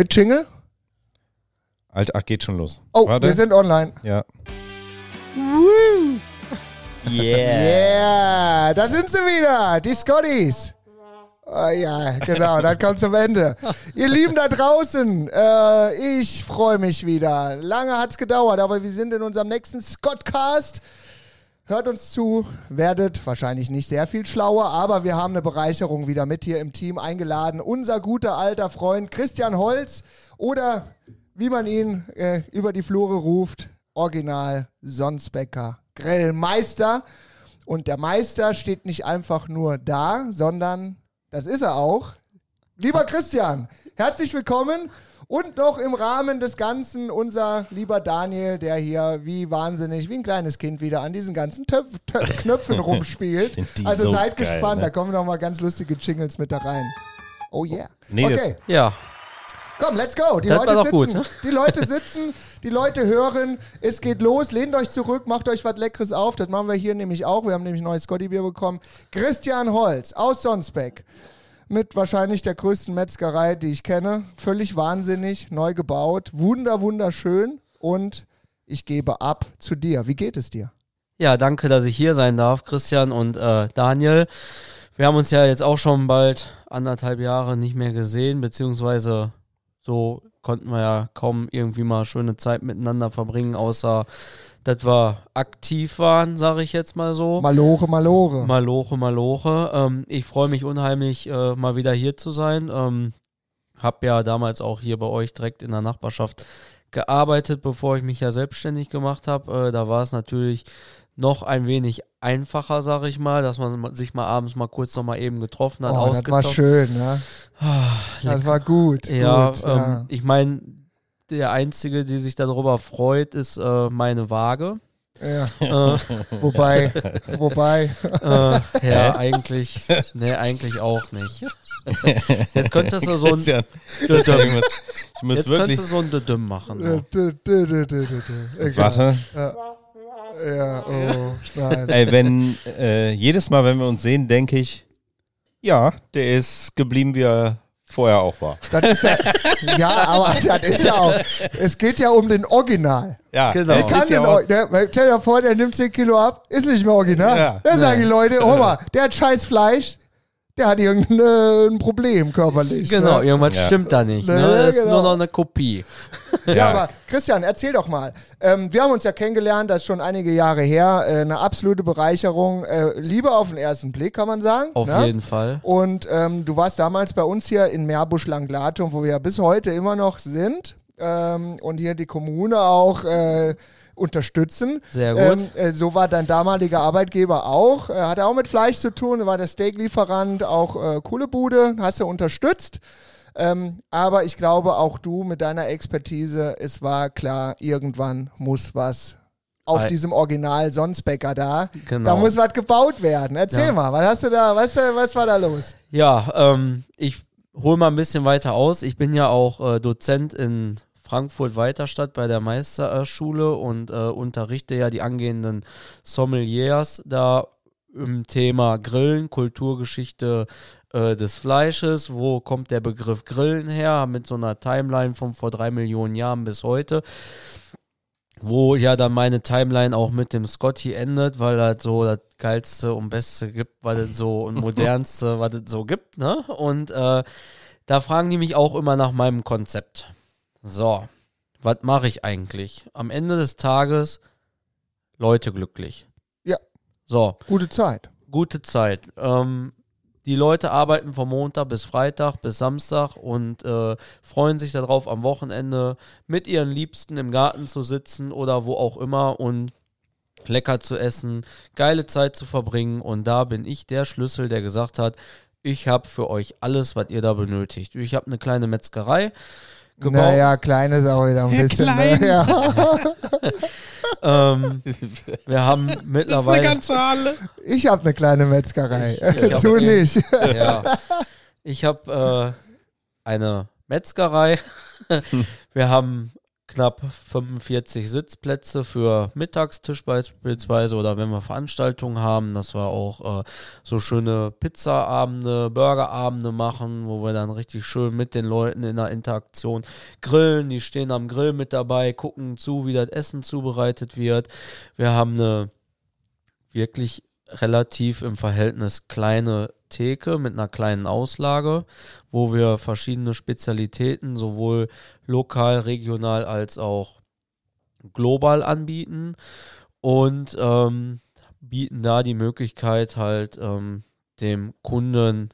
Mit Jingle? Alter, ach, geht schon los. Oh, Warte. wir sind online. Ja. Yeah, da sind sie wieder, die Scotties. Oh, ja, genau, dann kommt zum Ende. Ihr Lieben da draußen, äh, ich freue mich wieder. Lange hat's gedauert, aber wir sind in unserem nächsten Scottcast. Hört uns zu, werdet wahrscheinlich nicht sehr viel schlauer, aber wir haben eine Bereicherung wieder mit hier im Team eingeladen. Unser guter alter Freund Christian Holz oder wie man ihn äh, über die Flure ruft, Original Sonsbecker Grillmeister. Und der Meister steht nicht einfach nur da, sondern das ist er auch. Lieber Christian, herzlich willkommen. Und noch im Rahmen des Ganzen unser lieber Daniel, der hier wie wahnsinnig, wie ein kleines Kind wieder an diesen ganzen Töpf, Töpf, Knöpfen rumspielt. Also so seid geil, gespannt, ne? da kommen noch mal ganz lustige Jingles mit da rein. Oh yeah. Nee, das- okay, Ja, komm, let's go. Die Das Leute sitzen, gut. die Leute sitzen, die Leute hören, es geht los, lehnt euch zurück, macht euch was Leckeres auf. Das machen wir hier nämlich auch. Wir haben nämlich ein neues Scotty-Bier bekommen. Christian Holz aus Sonsbeck. Mit wahrscheinlich der größten Metzgerei, die ich kenne. Völlig wahnsinnig, neu gebaut. Wunder, wunderschön. Und ich gebe ab zu dir. Wie geht es dir? ja, danke, dass ich hier sein darf, Christian und äh, Daniel. Wir haben uns ja jetzt auch schon bald anderthalb Jahre nicht mehr gesehen, beziehungsweise so konnten wir ja kaum irgendwie mal schöne Zeit miteinander verbringen, außer dass wir aktiv waren, sage ich jetzt mal so. Malore, Malore. Maloche, Maloche. Ähm, ich freue mich unheimlich, äh, mal wieder hier zu sein. Ähm, hab ja damals auch hier bei euch direkt in der Nachbarschaft gearbeitet, bevor ich mich ja selbstständig gemacht habe. Äh, da war es natürlich noch ein wenig einfacher, sage ich mal, dass man sich mal abends mal kurz noch mal eben getroffen hat, oh, das war schön, ne? Das war gut. Ja, gut, ähm, ich meine, der Einzige, die sich darüber freut, ist äh, meine Waage. ja. Äh, Wobei, wobei. Äh, ja, eigentlich, nee, eigentlich auch nicht. Jetzt könntest du so ein, Christian, Christian, ich muss, ich muss jetzt wirklich. könntest du so ein Düdüm machen. So. Warte. Ja, oh, nein. Ey, wenn äh, jedes Mal, wenn wir uns sehen, denke ich, ja, der ist geblieben, wie er vorher auch war. Das ist ja, ja, aber das ist ja auch, es geht ja um den Original. Ja, Genau. Der kann ja den, Or- der, stell dir vor, der nimmt 10 Kilo ab, ist nicht mehr Original. Ja. Da sagen die Leute, oh mal, der hat scheiß Fleisch, der hat irgendein Problem körperlich. Genau, Ne? irgendwas Ja. stimmt da nicht. Ne? Ja, Das ist genau. nur noch eine Kopie. Ja, Ja. aber Christian, erzähl doch mal. Ähm, wir haben uns ja kennengelernt, das ist schon einige Jahre her. Äh, eine absolute Bereicherung. Äh, Liebe auf den ersten Blick, kann man sagen. Auf ne? jeden Fall. Und ähm, du warst damals bei uns hier in Meerbusch-Langlatum, wo wir ja bis heute immer noch sind. Ähm, und hier die Kommune auch äh, unterstützen. Sehr gut. Ähm, äh, so war dein damaliger Arbeitgeber auch. Äh, hatte auch mit Fleisch zu tun, war der Steaklieferant, auch äh, coole Bude, hast du unterstützt. Ähm, aber ich glaube, auch du mit deiner Expertise, es war klar, irgendwann muss was auf Ei. diesem Original Sonsbecker da. Genau. Da muss was gebaut werden. Erzähl Ja. mal, was hast du da, was, äh, was war da los? Ja, ähm, ich hole mal ein bisschen weiter aus. Ich bin ja auch äh, Dozent in Frankfurt-Weiterstadt bei der Meisterschule und äh, unterrichte ja die angehenden Sommeliers da im Thema Grillen, Kulturgeschichte äh, des Fleisches, wo kommt der Begriff Grillen her, mit so einer Timeline von vor drei Millionen Jahren bis heute wo ja dann meine Timeline auch mit dem Scotty endet, weil das so das geilste und beste gibt, was es so und modernste, was es so gibt, ne? Und äh, da fragen die mich auch immer nach meinem Konzept. So, was mache ich eigentlich? Am Ende des Tages Leute glücklich. Ja. So, Gute Zeit. gute Zeit. Ähm, die Leute arbeiten von Montag bis Freitag bis Samstag und äh, freuen sich darauf, am Wochenende mit ihren Liebsten im Garten zu sitzen oder wo auch immer und lecker zu essen, geile Zeit zu verbringen. Und da bin ich der Schlüssel, der gesagt hat, ich habe für euch alles, was ihr da benötigt. Ich habe eine kleine Metzgerei gebaut. Naja, klein ist auch wieder ein Ja, bisschen. klein. Ne? Ja. Ähm, wir haben mittlerweile. Halle. Ich habe eine kleine Metzgerei. Ich- ich hab du nicht. Ja. Ich habe äh, eine Metzgerei. Wir haben knapp 45 Sitzplätze für Mittagstisch beispielsweise oder wenn wir Veranstaltungen haben, dass wir auch äh, so schöne Pizzaabende, Burgerabende machen, wo wir dann richtig schön mit den Leuten in der Interaktion grillen. Die stehen am Grill mit dabei, gucken zu, wie das Essen zubereitet wird. Wir haben eine wirklich relativ im Verhältnis kleine Theke mit einer kleinen Auslage, wo wir verschiedene Spezialitäten sowohl lokal, regional als auch global anbieten und ähm, bieten da die Möglichkeit halt ähm, dem Kunden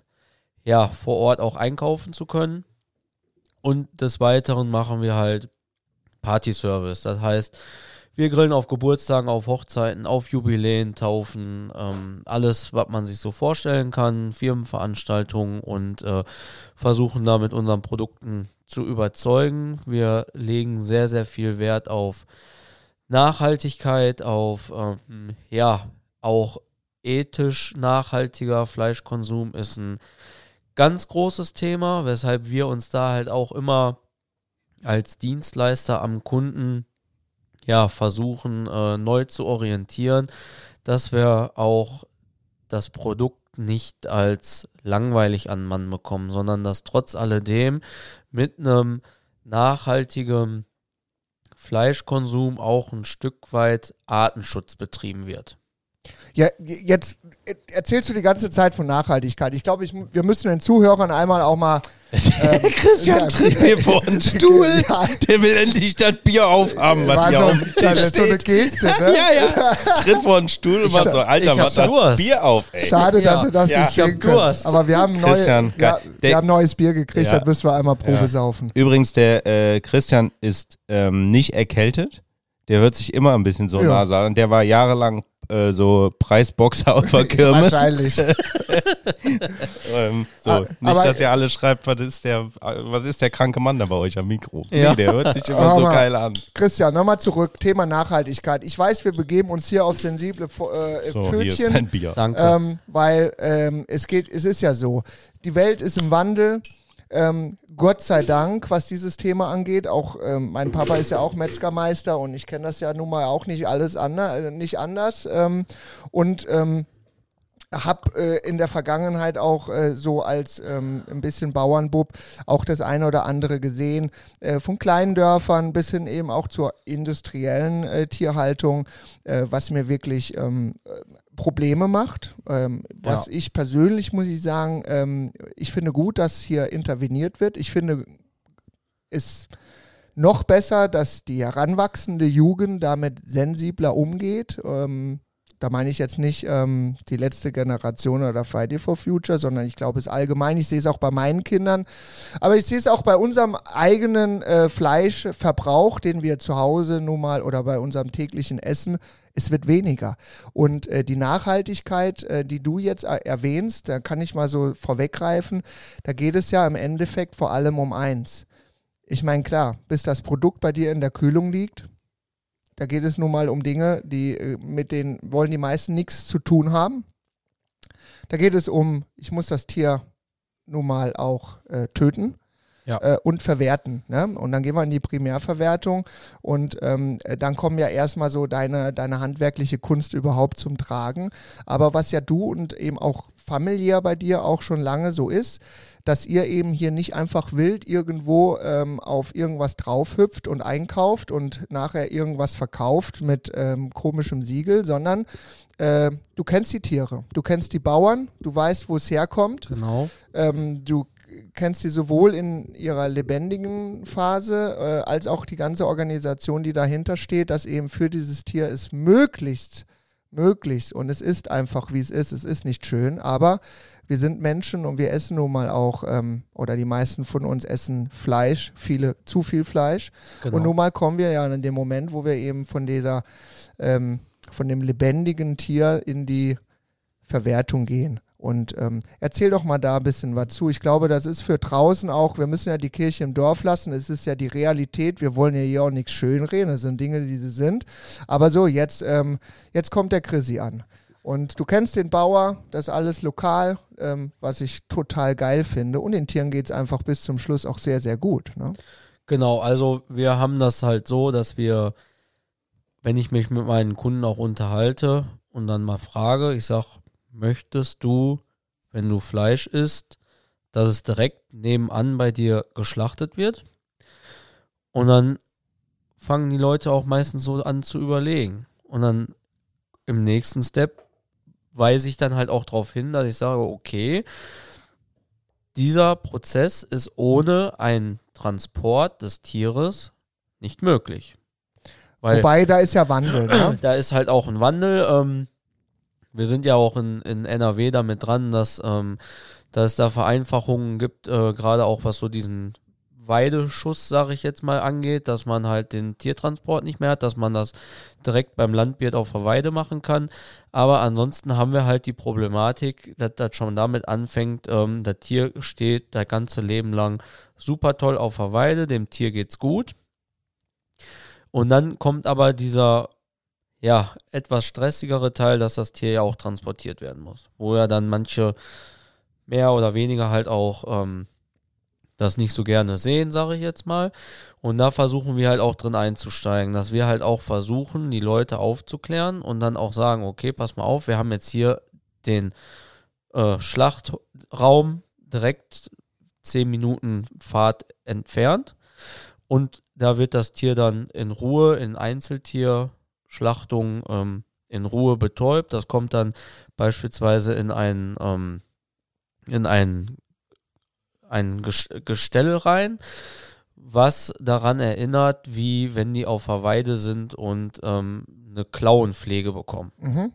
ja vor Ort auch einkaufen zu können. Und des Weiteren machen wir halt Party Service. Das heißt, wir grillen auf Geburtstagen, auf Hochzeiten, auf Jubiläen, Taufen, ähm, alles, was man sich so vorstellen kann, Firmenveranstaltungen und äh, versuchen da mit unseren Produkten zu überzeugen. Wir legen sehr, sehr viel Wert auf Nachhaltigkeit, auf ähm, ja, auch ethisch nachhaltiger Fleischkonsum ist ein ganz großes Thema, weshalb wir uns da halt auch immer als Dienstleister am Kunden ja, versuchen, äh, neu zu orientieren, dass wir auch das Produkt nicht als langweilig an Mann bekommen, sondern dass trotz alledem mit einem nachhaltigen Fleischkonsum auch ein Stück weit Artenschutz betrieben wird. Ja, jetzt erzählst du die ganze Zeit von Nachhaltigkeit. Ich glaube, ich, wir müssen den Zuhörern einmal auch mal. Ähm, Christian ja, tritt mir vor einen Stuhl. Ja. Der will endlich das Bier aufhaben, was hier so, auf dem Tisch steht. so eine Geste, ne? ja, ja. Tritt vor einen Stuhl und macht so, Alter, mach das Bier auf, ey. Schade, dass du das nicht sehen kannst. Aber wir haben, neue, ja, wir haben neues Bier gekriegt, das müssen wir einmal Probe saufen. Übrigens, der äh, Christian ist ähm, nicht erkältet. Der hört sich immer ein bisschen so ja. nasal. Und der war jahrelang äh, so Preisboxer auf der Kirmes. Wahrscheinlich. ähm, so, ah, nicht, dass ihr alle schreibt, was ist, der, was ist der kranke Mann da bei euch am Mikro? Ja. Nee, der hört sich immer so geil an. Christian, nochmal zurück, Thema Nachhaltigkeit. Ich weiß, wir begeben uns hier auf sensible äh, so, Pfötchen. Hier ist ein Bier. Danke. Ähm, weil ähm, es geht, es ist ja so, die Welt ist im Wandel. Ähm, Gott sei Dank, was dieses Thema angeht. Auch ähm, mein Papa ist ja auch Metzgermeister und ich kenne das ja nun mal auch nicht alles ander, äh, nicht anders. Ähm, und ähm, habe äh, in der Vergangenheit auch äh, so als ähm, ein bisschen Bauernbub auch das eine oder andere gesehen, äh, von kleinen Dörfern bis hin eben auch zur industriellen äh, Tierhaltung, äh, was mir wirklich ähm, Probleme macht. Ähm, was ja. ich persönlich, muss ich sagen, ähm, ich finde gut, dass hier interveniert wird. Ich finde es noch besser, dass die heranwachsende Jugend damit sensibler umgeht. Ähm, da meine ich jetzt nicht ähm, die letzte Generation oder Friday for Future, sondern ich glaube es allgemein. Ich sehe es auch bei meinen Kindern. Aber ich sehe es auch bei unserem eigenen äh, Fleischverbrauch, den wir zu Hause nun mal oder bei unserem täglichen Essen. Es wird weniger. Und äh, die Nachhaltigkeit, äh, die du jetzt äh, erwähnst, da kann ich mal so vorweggreifen, da geht es ja im Endeffekt vor allem um eins. Ich meine, klar, bis das Produkt bei dir in der Kühlung liegt, da geht es nun mal um Dinge, die äh, mit denen wollen die meisten nichts zu tun haben. Da geht es um, ich muss das Tier nun mal auch äh, töten. Ja. Äh, und verwerten. Ne? Und dann gehen wir in die Primärverwertung und ähm, dann kommen ja erstmal so deine, deine handwerkliche Kunst überhaupt zum Tragen. Aber was ja du und eben auch familiär bei dir auch schon lange so ist, dass ihr eben hier nicht einfach wild irgendwo ähm, auf irgendwas draufhüpft und einkauft und nachher irgendwas verkauft mit ähm, komischem Siegel, sondern äh, du kennst die Tiere, du kennst die Bauern, du weißt, wo es herkommt. Genau. Ähm, du kennst sie sowohl in ihrer lebendigen Phase äh, als auch die ganze Organisation, die dahinter steht, dass eben für dieses Tier es möglichst möglichst und es ist einfach, wie es ist. Es ist nicht schön, aber wir sind Menschen und wir essen nun mal auch, ähm, oder die meisten von uns essen Fleisch, viele zu viel Fleisch. Genau. Und nun mal kommen wir ja in dem Moment, wo wir eben von dieser, ähm, von dem lebendigen Tier in die Verwertung gehen. Und ähm, erzähl doch mal da ein bisschen was zu. Ich glaube, das ist für draußen auch, wir müssen ja die Kirche im Dorf lassen. Es ist ja die Realität. Wir wollen ja hier auch nichts schönreden. Das sind Dinge, die sie sind. Aber so, jetzt, ähm, jetzt kommt der Chrissy an. Und du kennst den Bauer, das ist alles lokal, ähm, was ich total geil finde. Und den Tieren geht es einfach bis zum Schluss auch sehr, sehr gut. Ne? Genau, also wir haben das halt so, dass wir, wenn ich mich mit meinen Kunden auch unterhalte und dann mal frage, ich sag, möchtest du, wenn du Fleisch isst, dass es direkt nebenan bei dir geschlachtet wird? Und dann fangen die Leute auch meistens so an zu überlegen. Und dann im nächsten Step weise ich dann halt auch darauf hin, dass ich sage, okay, dieser Prozess ist ohne einen Transport des Tieres nicht möglich. Weil Wobei, da ist ja Wandel. Ne? Da ist halt auch ein Wandel. Ähm, wir sind ja auch in, in NRW damit dran, dass, ähm, dass es da Vereinfachungen gibt, äh, gerade auch was so diesen Weideschuss, sage ich jetzt mal, angeht, dass man halt den Tiertransport nicht mehr hat, dass man das direkt beim Landwirt auf der Weide machen kann. Aber ansonsten haben wir halt die Problematik, dass das schon damit anfängt, ähm, das Tier steht das ganze Leben lang super toll auf der Weide, dem Tier geht's gut. Und dann kommt aber dieser ja, etwas stressigere Teil, dass das Tier ja auch transportiert werden muss. Wo ja dann manche mehr oder weniger halt auch ähm, das nicht so gerne sehen, sage ich jetzt mal. Und da versuchen wir halt auch drin einzusteigen, dass wir halt auch versuchen, die Leute aufzuklären und dann auch sagen, okay, pass mal auf, wir haben jetzt hier den äh, Schlachtraum direkt zehn Minuten Fahrt entfernt und da wird das Tier dann in Ruhe, in Einzeltierschlachtung ähm, in Ruhe betäubt. Das kommt dann beispielsweise in ein, ähm, in ein ein Gestell rein, was daran erinnert, wie wenn die auf der Weide sind und ähm, eine Klauenpflege bekommen. Mhm.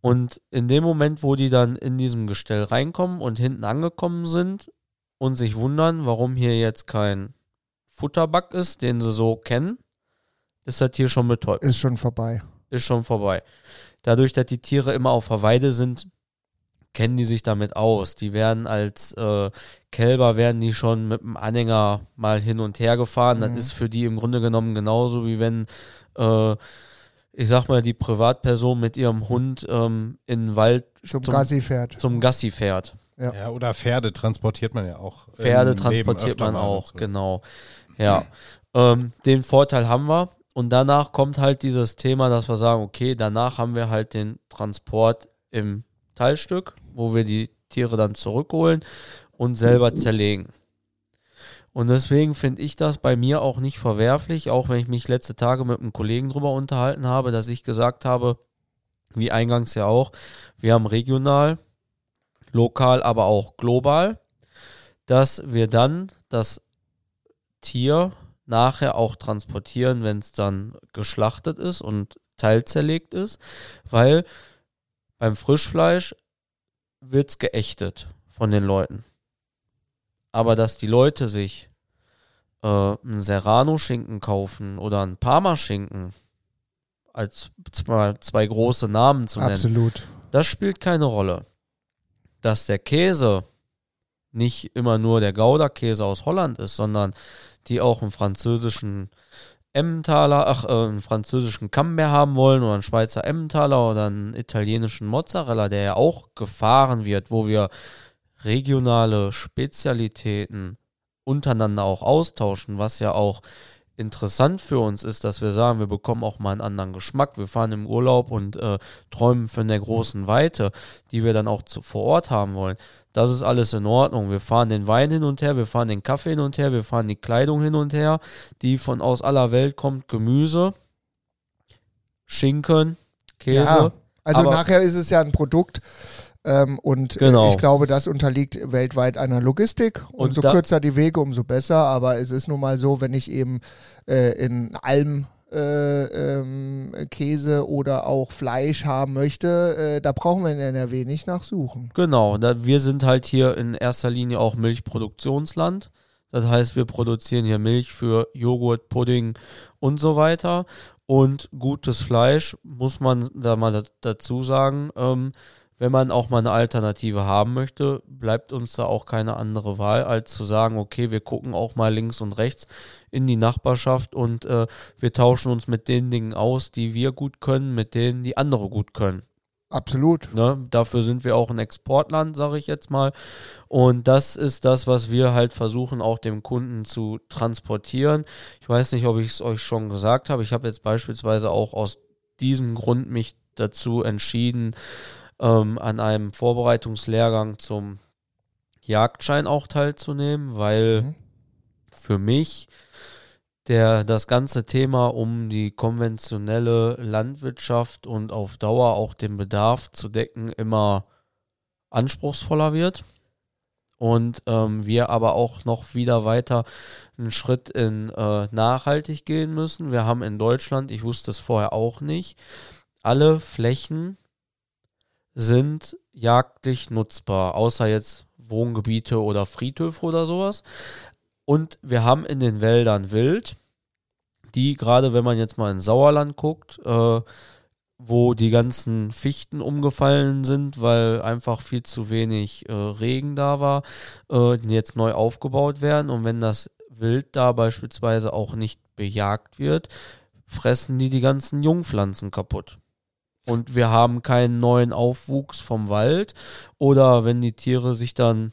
Und in dem Moment, wo die dann in diesem Gestell reinkommen und hinten angekommen sind und sich wundern, warum hier jetzt kein Futterback ist, den sie so kennen, ist das Tier schon betäubt. Ist schon vorbei. Ist schon vorbei. Dadurch, dass die Tiere immer auf der Weide sind, kennen die sich damit aus. Die werden als äh, Kälber werden die schon mit dem Anhänger mal hin und her gefahren. Mhm. Das ist für die im Grunde genommen genauso wie wenn äh, ich sag mal, die Privatperson mit ihrem Hund ähm, in den Wald zum, zum Gassi fährt. Zum Gassi fährt. Ja. ja. oder Pferde transportiert man ja auch. Pferde transportiert man auch, genau. Ja. Ähm, den Vorteil haben wir. Und danach kommt halt dieses Thema, dass wir sagen, okay, danach haben wir halt den Transport im Teilstück wo wir die Tiere dann zurückholen und selber zerlegen. Und deswegen finde ich das bei mir auch nicht verwerflich, auch wenn ich mich letzte Tage mit einem Kollegen drüber unterhalten habe, dass ich gesagt habe, wie eingangs ja auch, wir haben regional, lokal, aber auch global, dass wir dann das Tier nachher auch transportieren, wenn es dann geschlachtet ist und teilzerlegt ist, weil beim Frischfleisch wird's geächtet von den Leuten. Aber dass die Leute sich äh, einen Serrano-Schinken kaufen oder einen Parma-Schinken, als zwei, zwei große Namen zu nennen, Absolut. das spielt keine Rolle. Dass der Käse nicht immer nur der Gouda-Käse aus Holland ist, sondern die auch einen französischen Emmentaler, ach, äh, einen französischen Camembert haben wollen oder einen Schweizer Emmentaler oder einen italienischen Mozzarella, der ja auch gefahren wird, wo wir regionale Spezialitäten untereinander auch austauschen, was ja auch interessant für uns ist, dass wir sagen, wir bekommen auch mal einen anderen Geschmack. Wir fahren im Urlaub und äh, träumen von der großen Weite, die wir dann auch zu, vor Ort haben wollen. Das ist alles in Ordnung. Wir fahren den Wein hin und her, wir fahren den Kaffee hin und her, wir fahren die Kleidung hin und her, die von aus aller Welt kommt, Gemüse, Schinken, Käse. Ja, also nachher ist es ja ein Produkt, ähm, und äh, genau. ich glaube, das unterliegt weltweit einer Logistik. Umso kürzer die Wege, umso besser. Aber es ist nun mal so, wenn ich eben äh, in Alm äh, ähm, Käse oder auch Fleisch haben möchte, äh, da brauchen wir in NRW nicht nachsuchen. Genau, da, wir sind halt hier in erster Linie auch Milchproduktionsland. Das heißt, wir produzieren hier Milch für Joghurt, Pudding und so weiter. Und gutes Fleisch, muss man da mal dazu sagen, ähm, wenn man auch mal eine Alternative haben möchte, bleibt uns da auch keine andere Wahl, als zu sagen, okay, wir gucken auch mal links und rechts in die Nachbarschaft und äh, wir tauschen uns mit den Dingen aus, die wir gut können, mit denen die andere gut können. Absolut. Ne? Dafür sind wir auch ein Exportland, sage ich jetzt mal. Und das ist das, was wir halt versuchen, auch dem Kunden zu transportieren. Ich weiß nicht, ob ich es euch schon gesagt habe. Ich habe jetzt beispielsweise auch aus diesem Grund mich dazu entschieden, ähm, an einem Vorbereitungslehrgang zum Jagdschein auch teilzunehmen, weil mhm. für mich der das ganze Thema um die konventionelle Landwirtschaft und auf Dauer auch den Bedarf zu decken immer anspruchsvoller wird. Und ähm, wir aber auch noch wieder weiter einen Schritt in äh, nachhaltig gehen müssen. Wir haben in Deutschland, ich wusste es vorher auch nicht, alle Flächen sind jagdlich nutzbar, außer jetzt Wohngebiete oder Friedhöfe oder sowas. Und wir haben in den Wäldern Wild, die gerade, wenn man jetzt mal in Sauerland guckt, äh, wo die ganzen Fichten umgefallen sind, weil einfach viel zu wenig äh, Regen da war, äh, jetzt neu aufgebaut werden. Und wenn das Wild da beispielsweise auch nicht bejagt wird, fressen die die ganzen Jungpflanzen kaputt und wir haben keinen neuen Aufwuchs vom Wald. Oder wenn die Tiere sich dann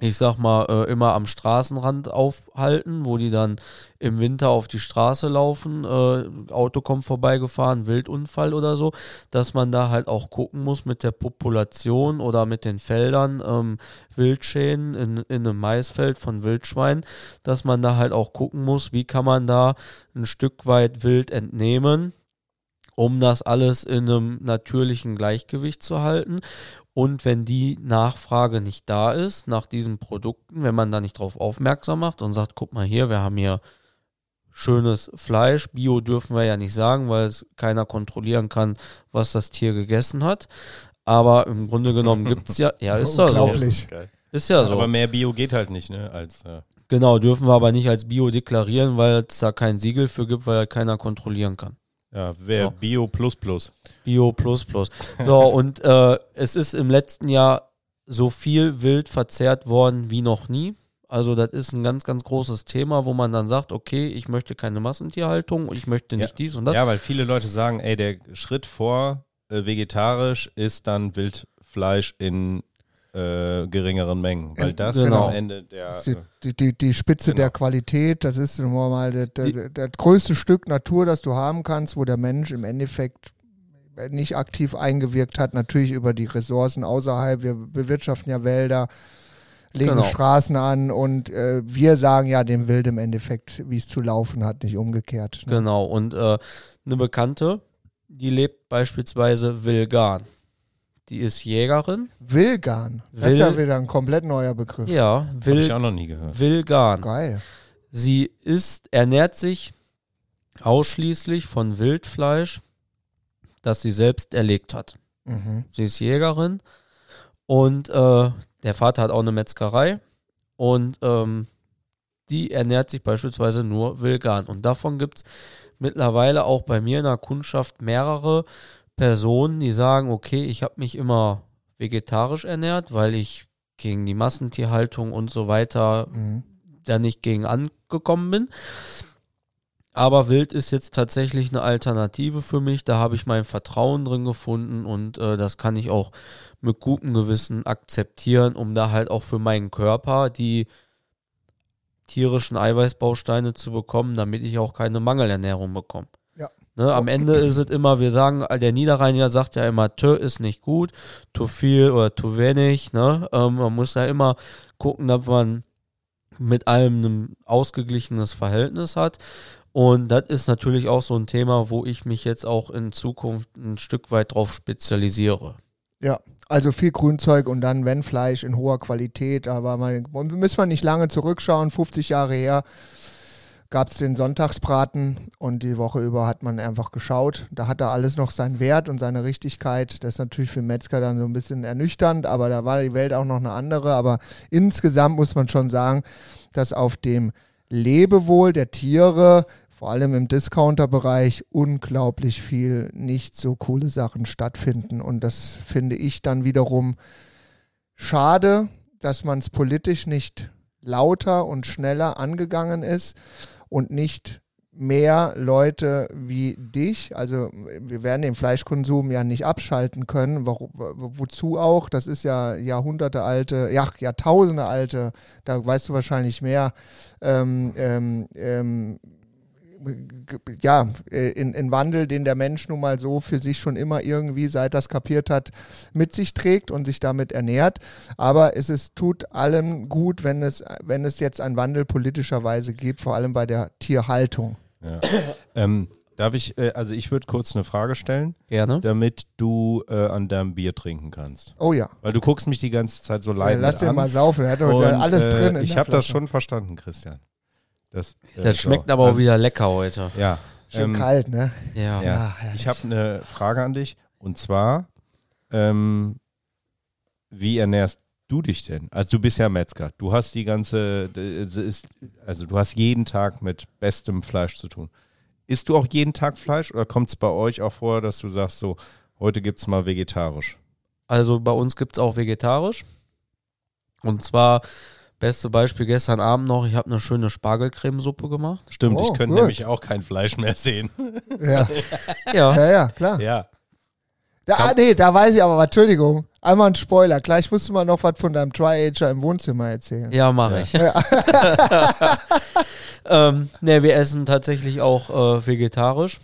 ich sag mal, äh, immer am Straßenrand aufhalten, wo die dann im Winter auf die Straße laufen, äh, Auto kommt vorbeigefahren, Wildunfall oder so, dass man da halt auch gucken muss mit der Population oder mit den Feldern, ähm, Wildschäden in, in einem Maisfeld von Wildschweinen, dass man da halt auch gucken muss, wie kann man da ein Stück weit Wild entnehmen, um das alles in einem natürlichen Gleichgewicht zu halten. Und wenn die Nachfrage nicht da ist nach diesen Produkten, wenn man da nicht drauf aufmerksam macht und sagt, guck mal hier, wir haben hier schönes Fleisch, Bio dürfen wir ja nicht sagen, weil es keiner kontrollieren kann, was das Tier gegessen hat. Aber im Grunde genommen gibt es ja, ja, ist das so. Ist ja so. Aber mehr Bio geht halt nicht, ne? Als, äh Genau, dürfen wir aber nicht als Bio deklarieren, weil es da kein Siegel für gibt, weil keiner kontrollieren kann. Ja, wäre so. Bio plus plus. Bio plus plus. So, und äh, es ist im letzten Jahr so viel wild verzehrt worden wie noch nie. Also das ist ein ganz, ganz großes Thema, wo man dann sagt, okay, ich möchte keine Massentierhaltung und ich möchte nicht ja. dies und das. Ja, weil viele Leute sagen, ey, der Schritt vor äh, vegetarisch ist dann Wildfleisch in äh, geringeren Mengen, weil das genau. am Ende der die, die, die, die Spitze genau. der Qualität, das ist normal der, der, der größte Stück Natur, das du haben kannst, wo der Mensch im Endeffekt nicht aktiv eingewirkt hat, natürlich über die Ressourcen außerhalb. Wir bewirtschaften ja Wälder, legen genau. Straßen an und äh, wir sagen ja dem Wild im Endeffekt, wie es zu laufen hat, nicht umgekehrt. Ne? Genau, und äh, eine Bekannte, die lebt beispielsweise vegan. Die ist Jägerin. Wilgan. Das Will, ist ja wieder ein komplett neuer Begriff. Ja, Will, Hab ich auch noch nie gehört. Wilgan. Geil. Sie ist, ernährt sich ausschließlich von Wildfleisch, das sie selbst erlegt hat. Mhm. Sie ist Jägerin und äh, der Vater hat auch eine Metzgerei und ähm, die ernährt sich beispielsweise nur vegan. Und davon gibt es mittlerweile auch bei mir in der Kundschaft mehrere, Personen, die sagen, okay, ich habe mich immer vegetarisch ernährt, weil ich gegen die Massentierhaltung und so weiter mhm. da nicht gegen angekommen bin. Aber Wild ist jetzt tatsächlich eine Alternative für mich. Da habe ich mein Vertrauen drin gefunden und äh, das kann ich auch mit gutem Gewissen akzeptieren, um da halt auch für meinen Körper die tierischen Eiweißbausteine zu bekommen, damit ich auch keine Mangelernährung bekomme. Ne, am Ende ist es immer, wir sagen, der Niederrheiniger sagt ja immer, tö ist nicht gut, zu viel oder zu wenig. Ne? Ähm, man muss ja immer gucken, dass man mit allem ein ausgeglichenes Verhältnis hat. Und das ist natürlich auch so ein Thema, wo ich mich jetzt auch in Zukunft ein Stück weit drauf spezialisiere. Ja, also viel Grünzeug und dann, wenn Fleisch in hoher Qualität, aber man, müssen wir nicht lange zurückschauen, 50 Jahre her gab es den Sonntagsbraten und die Woche über hat man einfach geschaut. Da hat da alles noch seinen Wert und seine Richtigkeit. Das ist natürlich für Metzger dann so ein bisschen ernüchternd, aber da war die Welt auch noch eine andere. Aber insgesamt muss man schon sagen, dass auf dem Lebewohl der Tiere, vor allem im Discounter-Bereich, unglaublich viel nicht so coole Sachen stattfinden. Und das finde ich dann wiederum schade, dass man es politisch nicht lauter und schneller angegangen ist und nicht mehr Leute wie dich, also wir werden den Fleischkonsum ja nicht abschalten können, wo, wozu auch, das ist ja Jahrhunderte alte, ja, Jahrtausende alte, da weißt du wahrscheinlich mehr, ähm, ähm, ähm, ja, äh, in, in Wandel, den der Mensch nun mal so für sich schon immer irgendwie, seit das kapiert hat, mit sich trägt und sich damit ernährt. Aber es ist, tut allem gut, wenn es, wenn es jetzt einen Wandel politischerweise gibt, vor allem bei der Tierhaltung. Ja. ähm, darf ich, äh, also ich würde kurz eine Frage stellen. Gerne. Damit du äh, an deinem Bier trinken kannst. Oh ja. Weil du guckst mich die ganze Zeit so leid ja, Lass dir mal saufen, er hat doch alles äh, drin. ich habe das schon verstanden, Christian. Das, äh, das schmeckt so. aber auch ähm, wieder lecker heute. Ja. Schön ähm, kalt, ne? Ja. ja. ich habe eine Frage an dich. Und zwar, ähm, wie ernährst du dich denn? Also du bist ja Metzger. Du hast die ganze, also du hast jeden Tag mit bestem Fleisch zu tun. Isst du auch jeden Tag Fleisch oder kommt es bei euch auch vor, dass du sagst, so, heute gibt es mal vegetarisch? Also bei uns gibt es auch vegetarisch. Und zwar Beste Beispiel gestern Abend noch, ich habe eine schöne Spargelcremesuppe gemacht. Stimmt, oh, ich könnte nämlich auch kein Fleisch mehr sehen. Ja. ja. ja, ja, klar. Ja. Da, ah, nee, da weiß ich aber, Entschuldigung, einmal ein Spoiler. Gleich musst du mal noch was von deinem Tri-Ager im Wohnzimmer erzählen. Ja, mache ja. ich. Ja. ähm, ne, wir essen tatsächlich auch äh, vegetarisch.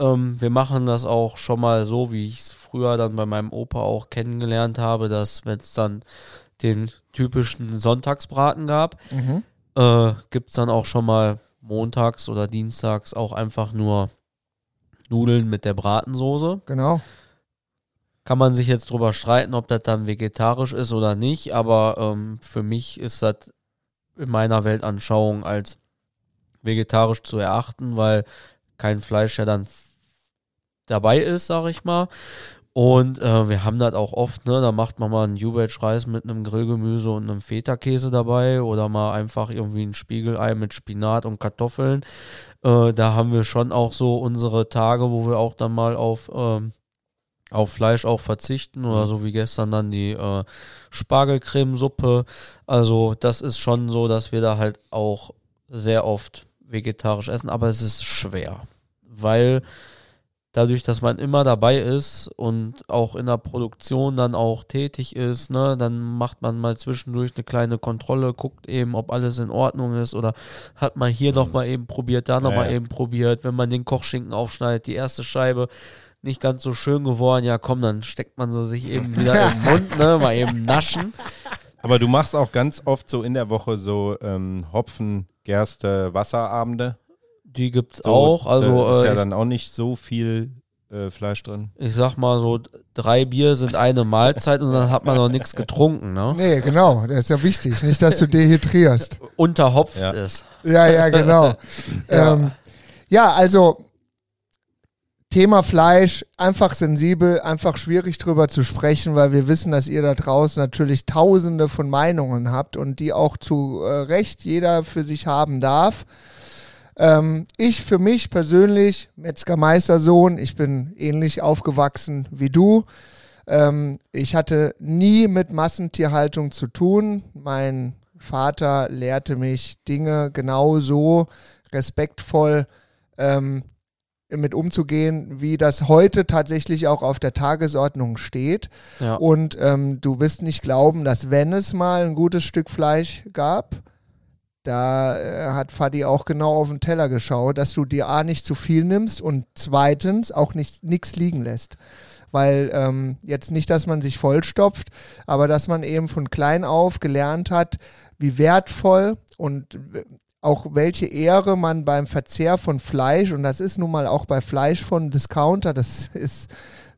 Ähm, wir machen das auch schon mal so, wie ich es früher dann bei meinem Opa auch kennengelernt habe, dass wenn es dann den typischen Sonntagsbraten gab, mhm. äh, gibt es dann auch schon mal montags oder dienstags auch einfach nur Nudeln mit der Bratensoße. Genau. Kann man sich jetzt drüber streiten, ob das dann vegetarisch ist oder nicht, aber ähm, für mich ist das in meiner Weltanschauung als vegetarisch zu erachten, weil kein Fleisch ja dann dabei ist, sag ich mal. Und äh, wir haben das auch oft, ne? Da macht man mal einen New-Batch-Reis mit einem Grillgemüse und einem Feta-Käse dabei oder mal einfach irgendwie ein Spiegelei mit Spinat und Kartoffeln. Äh, da haben wir schon auch so unsere Tage, wo wir auch dann mal auf, ähm, auf Fleisch auch verzichten oder so wie gestern dann die äh, Spargelcremesuppe. Also das ist schon so, dass wir da halt auch sehr oft vegetarisch essen, aber es ist schwer, weil dadurch, dass man immer dabei ist und auch in der Produktion dann auch tätig ist, ne, dann macht man mal zwischendurch eine kleine Kontrolle, guckt eben, ob alles in Ordnung ist oder hat man hier noch mal eben probiert, da noch ja, mal ja. eben probiert, wenn man den Kochschinken aufschneidet, die erste Scheibe nicht ganz so schön geworden, ja komm, dann steckt man so sich eben wieder im Mund, ne, mal eben naschen. Aber du machst auch ganz oft so in der Woche so ähm, Hopfen, Gerste, Wasserabende. Die gibt's so, auch. Also äh, ist ja äh, dann auch nicht so viel äh, Fleisch drin. Ich sag mal so, drei Bier sind eine Mahlzeit und dann hat man noch nichts getrunken, ne? Nee, genau. Das ist ja wichtig. Nicht, dass du dehydrierst. Unterhopft ja. ist. Ja, ja, genau. ja. Ähm, ja, also Thema Fleisch, einfach sensibel, einfach schwierig drüber zu sprechen, weil wir wissen, dass ihr da draußen natürlich tausende von Meinungen habt und die auch zu äh, Recht jeder für sich haben darf. Ähm, ich für mich persönlich, Metzgermeistersohn, ich bin ähnlich aufgewachsen wie du. Ähm, ich hatte nie mit Massentierhaltung zu tun. Mein Vater lehrte mich Dinge genau so respektvoll ähm, mit umzugehen, wie das heute tatsächlich auch auf der Tagesordnung steht. Ja. Und ähm, du wirst nicht glauben, dass wenn es mal ein gutes Stück Fleisch gab, da äh, hat Fadi auch genau auf den Teller geschaut, dass du dir A nicht zu viel nimmst und zweitens auch nichts liegen lässt. Weil ähm, jetzt nicht, dass man sich vollstopft, aber dass man eben von klein auf gelernt hat, wie wertvoll und auch welche Ehre man beim Verzehr von Fleisch, und das ist nun mal auch bei Fleisch von Discounter, das ist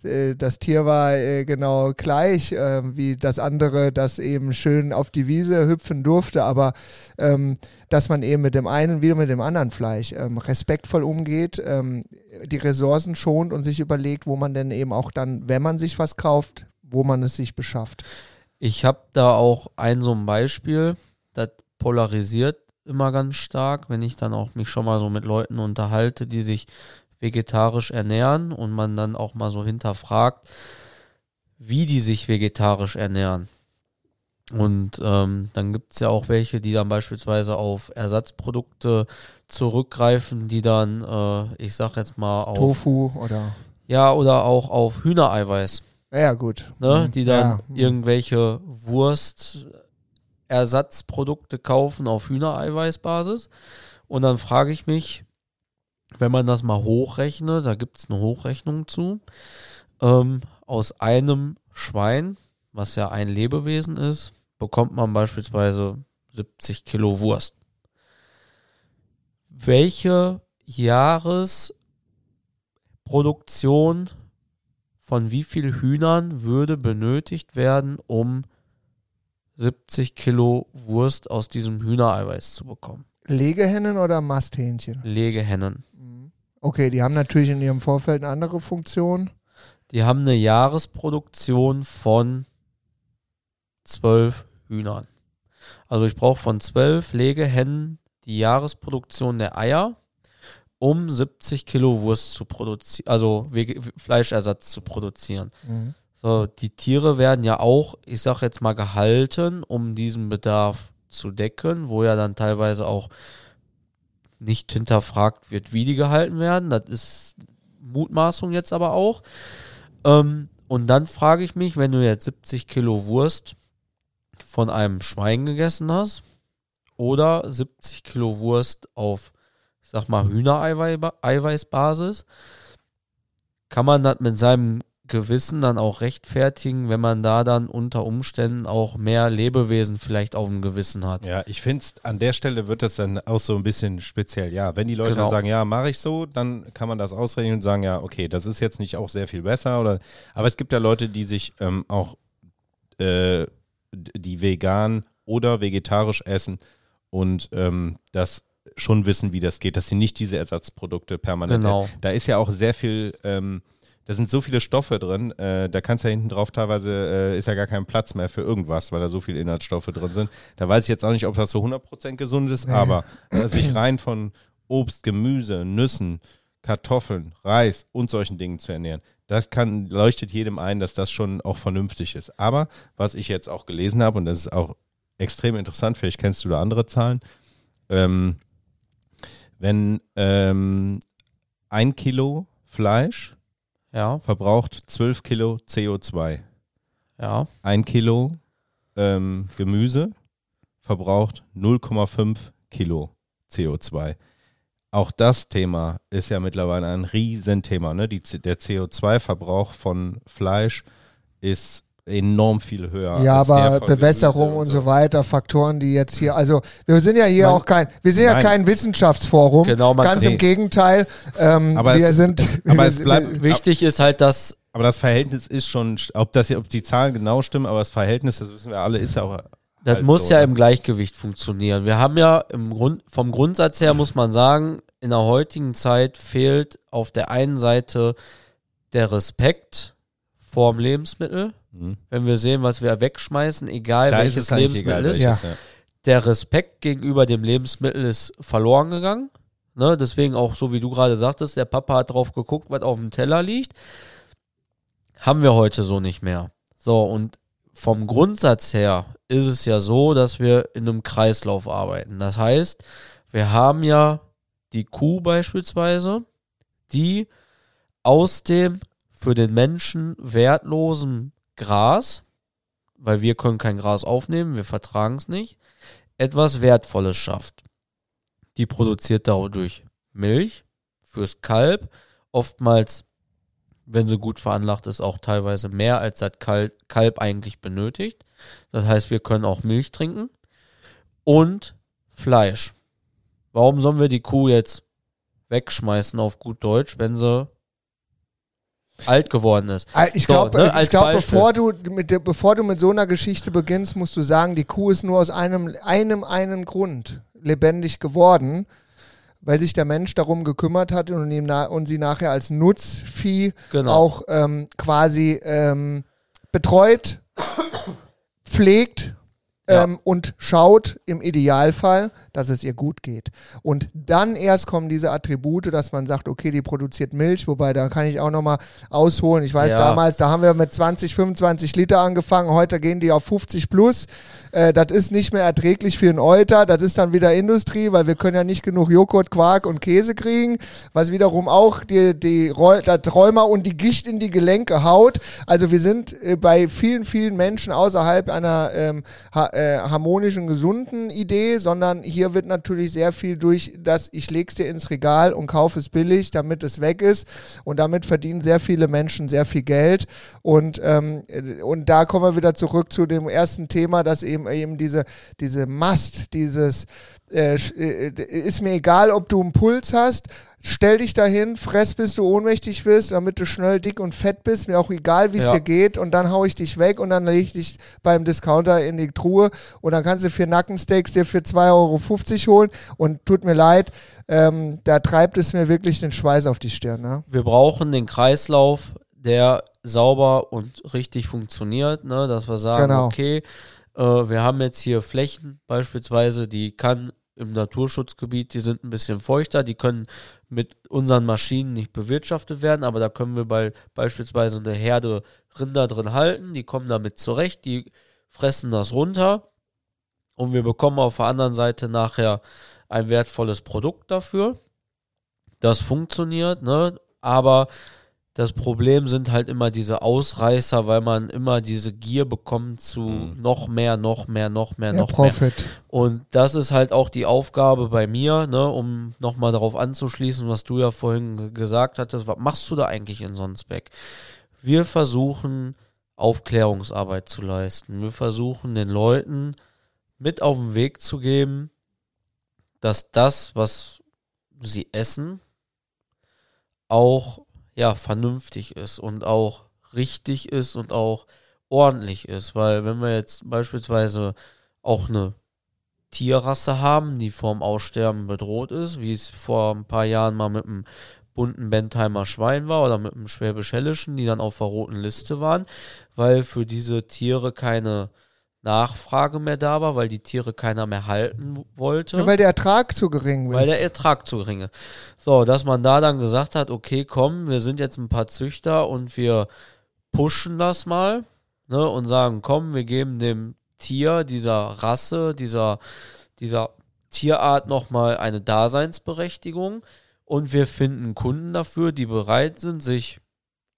äh, das Tier war äh, genau gleich äh, wie das andere, das eben schön auf die Wiese hüpfen durfte, aber ähm, dass man eben mit dem einen wie mit dem anderen Fleisch ähm, respektvoll umgeht, ähm, die Ressourcen schont und sich überlegt, wo man denn eben auch dann, wenn man sich was kauft, wo man es sich beschafft. Ich habe da auch ein so ein Beispiel, das polarisiert immer ganz stark, wenn ich dann auch mich schon mal so mit Leuten unterhalte, die sich vegetarisch ernähren und man dann auch mal so hinterfragt, wie die sich vegetarisch ernähren. Und ähm, dann gibt es ja auch welche, die dann beispielsweise auf Ersatzprodukte zurückgreifen, die dann, äh, ich sag jetzt mal, auf. Tofu oder. Ja, oder auch auf Hühnereiweiß. Ja, gut. Ne? Mhm. Die dann Ja. irgendwelche Wurstersatzprodukte kaufen auf Hühnereiweißbasis. Und dann frage ich mich, wenn man das mal hochrechnet, da gibt es eine Hochrechnung zu, ähm, aus einem Schwein, was ja ein Lebewesen ist, bekommt man beispielsweise 70 Kilo Wurst. Welche Jahresproduktion von wie viel Hühnern würde benötigt werden, um 70 Kilo Wurst aus diesem Hühnereiweiß zu bekommen? Legehennen oder Masthähnchen? Legehennen. Okay, die haben natürlich in ihrem Vorfeld eine andere Funktion. Die haben eine Jahresproduktion von 12 Hühnern. Also ich brauche von 12 Legehennen die Jahresproduktion der Eier, um 70 Kilo Wurst zu produzieren, also Wege Fleischersatz zu produzieren. Mhm. So, die Tiere werden ja auch, ich sag jetzt mal, gehalten, um diesen Bedarf zu decken, wo ja dann teilweise auch nicht hinterfragt wird, wie die gehalten werden. Das ist Mutmaßung jetzt aber auch. Ähm, und dann frage ich mich, wenn du jetzt 70 Kilo Wurst von einem Schwein gegessen hast oder 70 Kilo Wurst auf, ich sag mal, Hühnereiweißbasis, kann man das mit seinem Gewissen dann auch rechtfertigen, wenn man da dann unter Umständen auch mehr Lebewesen vielleicht auf dem Gewissen hat. Ja, ich finde es, an der Stelle wird das dann auch so ein bisschen speziell. Ja, wenn die Leute Genau. dann sagen, ja, mache ich so, dann kann man das ausrechnen und sagen, ja, okay, das ist jetzt nicht auch sehr viel besser. Oder, aber es gibt ja Leute, die sich ähm, auch, äh, die vegan oder vegetarisch essen und ähm, das schon wissen, wie das geht, dass sie nicht diese Ersatzprodukte permanent Genau. essen. Da ist ja auch sehr viel, ähm, da sind so viele Stoffe drin, äh, da kannst du ja hinten drauf teilweise, äh, ist ja gar kein Platz mehr für irgendwas, weil da so viele Inhaltsstoffe drin sind. Da weiß ich jetzt auch nicht, ob das so 100% gesund ist, aber äh, sich rein von Obst, Gemüse, Nüssen, Kartoffeln, Reis und solchen Dingen zu ernähren, das kann, leuchtet jedem ein, dass das schon auch vernünftig ist. Aber was ich jetzt auch gelesen habe, und das ist auch extrem interessant, vielleicht kennst du da andere Zahlen, ähm, wenn ähm, ein Kilo Fleisch Ja, verbraucht 12 Kilo CO2. ja. Ein Kilo ähm, Gemüse verbraucht 0,5 Kilo CO2. Auch das Thema ist ja mittlerweile ein Riesenthema. Ne? Die, der CO2-Verbrauch von Fleisch ist enorm viel höher. Ja, aber Bewässerung und so weiter, Faktoren, die jetzt hier, also wir sind ja hier Man- auch kein, wir sind ja Nein. kein Wissenschaftsforum, Genau, man ganz kann- im Gegenteil. Ähm, Aber wir es- sind, aber wir, es bleibt- Wichtig ist halt, dass Aber das Verhältnis ist schon, ob, das, ob die Zahlen genau stimmen, aber das Verhältnis, das wissen wir alle, ist ja auch. Das halt muss so, ja ne? im Gleichgewicht funktionieren. Wir haben ja im Grund, vom Grundsatz her muss man sagen, in der heutigen Zeit fehlt auf der einen Seite der Respekt vorm Lebensmittel. Mhm. Wenn wir sehen, was wir wegschmeißen, egal Da ist welches es eigentlich Lebensmittel egal, ist, welches, ja. der Respekt gegenüber dem Lebensmittel ist verloren gegangen. Ne, deswegen auch so wie du gerade sagtest, der Papa hat drauf geguckt, was auf dem Teller liegt. Haben wir heute so nicht mehr. So, und vom Grundsatz her ist es ja so, dass wir in einem Kreislauf arbeiten. Das heißt, wir haben ja die Kuh beispielsweise, die aus dem für den Menschen wertlosen Gras, weil wir können kein Gras aufnehmen, wir vertragen es nicht, etwas Wertvolles schafft. Die produziert dadurch Milch fürs Kalb, oftmals, wenn sie gut veranlagt ist, auch teilweise mehr als das Kal Kalb eigentlich benötigt. Das heißt, wir können auch Milch trinken und Fleisch. Warum sollen wir die Kuh jetzt wegschmeißen auf gut Deutsch, wenn sie alt geworden ist? Äh, Ich So, glaube, ne, ich als glaub, bevor, du mit der, bevor du mit so einer Geschichte beginnst, musst du sagen, die Kuh ist nur aus einem, einem einen Grund lebendig geworden, weil sich der Mensch darum gekümmert hat und, ihm und sie nachher als Nutzvieh Genau. auch ähm, quasi ähm, betreut, pflegt Ja. ähm, und schaut im Idealfall, dass es ihr gut geht. Und dann erst kommen diese Attribute, dass man sagt, okay, die produziert Milch, wobei da kann ich auch nochmal ausholen. Ich weiß Ja. damals, da haben wir mit 20, 25 Liter angefangen, heute gehen die auf 50 plus. Äh, das ist nicht mehr erträglich für einen Euter, das ist dann wieder Industrie, weil wir können ja nicht genug Joghurt, Quark und Käse kriegen, was wiederum auch die, die das Rheuma und die Gicht in die Gelenke haut. Also wir sind äh, bei vielen, vielen Menschen außerhalb einer ähm, ha äh, harmonischen, gesunden Idee, sondern hier wird natürlich sehr viel durch das, ich leg's dir ins Regal und kaufe es billig, damit es weg ist. Und damit verdienen sehr viele Menschen sehr viel Geld. Und, ähm, äh, und da kommen wir wieder zurück zu dem ersten Thema, dass eben eben diese, diese Mast, dieses äh, äh, ist mir egal, ob du einen Puls hast, stell dich dahin, fress, bis du ohnmächtig wirst, damit du schnell dick und fett bist, mir auch egal, wie es Ja. dir geht, und dann hau ich dich weg und dann lege ich dich beim Discounter in die Truhe und dann kannst du für Nackensteaks dir für 2,50 Euro holen und tut mir leid, ähm, da treibt es mir wirklich den Schweiß auf die Stirn. Ne? wir brauchen den Kreislauf, der sauber und richtig funktioniert, ne? dass wir sagen, Genau. okay, äh, wir haben jetzt hier Flächen beispielsweise, die kann im Naturschutzgebiet, die sind ein bisschen feuchter, die können mit unseren Maschinen nicht bewirtschaftet werden, aber da können wir bei beispielsweise eine Herde Rinder drin halten, die kommen damit zurecht, die fressen das runter und wir bekommen auf der anderen Seite nachher ein wertvolles Produkt dafür. Das funktioniert, ne? Aber das Problem sind halt immer diese Ausreißer, weil man immer diese Gier bekommt zu Mhm. noch mehr, noch mehr, noch mehr, Der noch mehr. Profit. Und das ist halt auch die Aufgabe bei mir, ne, um nochmal darauf anzuschließen, was du ja vorhin ge- gesagt hattest. Was machst du da eigentlich in Sonsbeck? Wir versuchen, Aufklärungsarbeit zu leisten. Wir versuchen, den Leuten mit auf den Weg zu geben, dass das, was sie essen, auch ja vernünftig ist und auch richtig ist und auch ordentlich ist. Weil wenn wir jetzt beispielsweise auch eine Tierrasse haben, die vorm Aussterben bedroht ist, wie es vor ein paar Jahren mal mit einem bunten Bentheimer Schwein war oder mit einem Schwäbisch-Hellischen, die dann auf der roten Liste waren, weil für diese Tiere keine Nachfrage mehr da war, weil die Tiere keiner mehr halten wollte Ja, weil der Ertrag zu gering ist. weil der Ertrag zu gering ist. So, dass man da dann gesagt hat, okay, komm, wir sind jetzt ein paar Züchter und wir pushen das mal, ne, und sagen, komm, wir geben dem Tier, dieser Rasse, dieser, dieser Tierart nochmal eine Daseinsberechtigung und wir finden Kunden dafür, die bereit sind, sich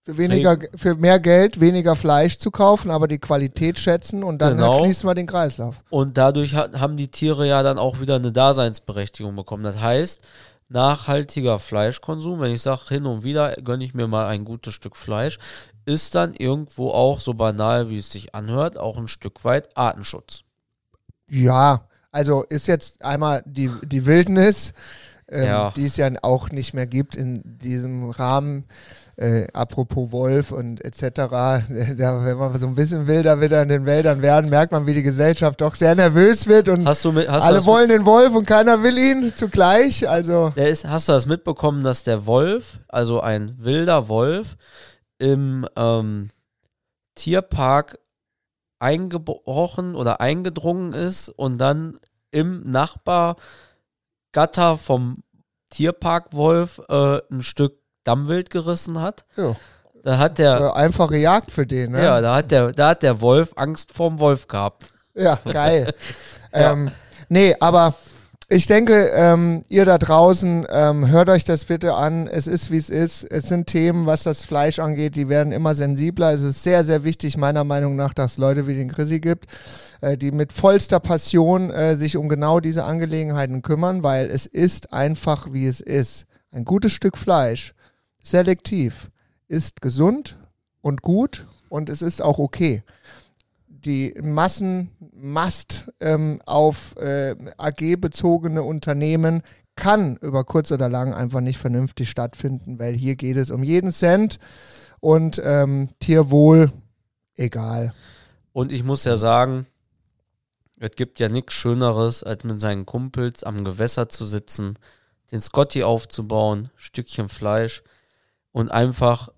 für, weniger, für mehr Geld weniger Fleisch zu kaufen, aber die Qualität schätzen und dann Genau. schließen wir den Kreislauf. Und dadurch hat, haben die Tiere ja dann auch wieder eine Daseinsberechtigung bekommen. Das heißt, nachhaltiger Fleischkonsum, wenn ich sage, hin und wieder gönne ich mir mal ein gutes Stück Fleisch, ist dann irgendwo auch, so banal wie es sich anhört, auch ein Stück weit Artenschutz. Ja, also ist jetzt einmal die, die Wildnis, ähm, Ja. die es ja auch nicht mehr gibt in diesem Rahmen. Äh, apropos Wolf und etc. Da, wenn man so ein bisschen wilder wieder in den Wäldern werden, merkt man, wie die Gesellschaft doch sehr nervös wird und mit, alle wollen den Wolf und keiner will ihn zugleich. Also ist, hast du das mitbekommen, dass der Wolf, also ein wilder Wolf, im ähm, Tierpark eingebrochen oder eingedrungen ist und dann im Nachbargatter vom Tierparkwolf äh, ein Stück Dammwild gerissen hat. ja, Da hat der, äh, einfache Jagd für den. Ne? ja, da hat der, da hat der Wolf Angst vorm Wolf gehabt. Ja, geil. ähm, nee, aber ich denke, ähm, ihr da draußen, ähm, hört euch das bitte an. Es ist, wie es ist. Es sind Themen, was das Fleisch angeht, die werden immer sensibler. Es ist sehr, sehr wichtig, meiner Meinung nach, dass es Leute wie den Chrissy gibt, äh, die mit vollster Passion äh, sich um genau diese Angelegenheiten kümmern, weil es ist einfach, wie es ist. Ein gutes Stück Fleisch, selektiv, ist gesund und gut und es ist auch okay die Massen, Mast ähm, auf äh, AG-bezogene Unternehmen kann über kurz oder lang einfach nicht vernünftig stattfinden, weil hier geht es um jeden Cent und ähm, Tierwohl egal. Und ich muss ja sagen, es gibt ja nichts Schöneres, als mit seinen Kumpels am Gewässer zu sitzen, den Scotty aufzubauen, Stückchen Fleisch und einfach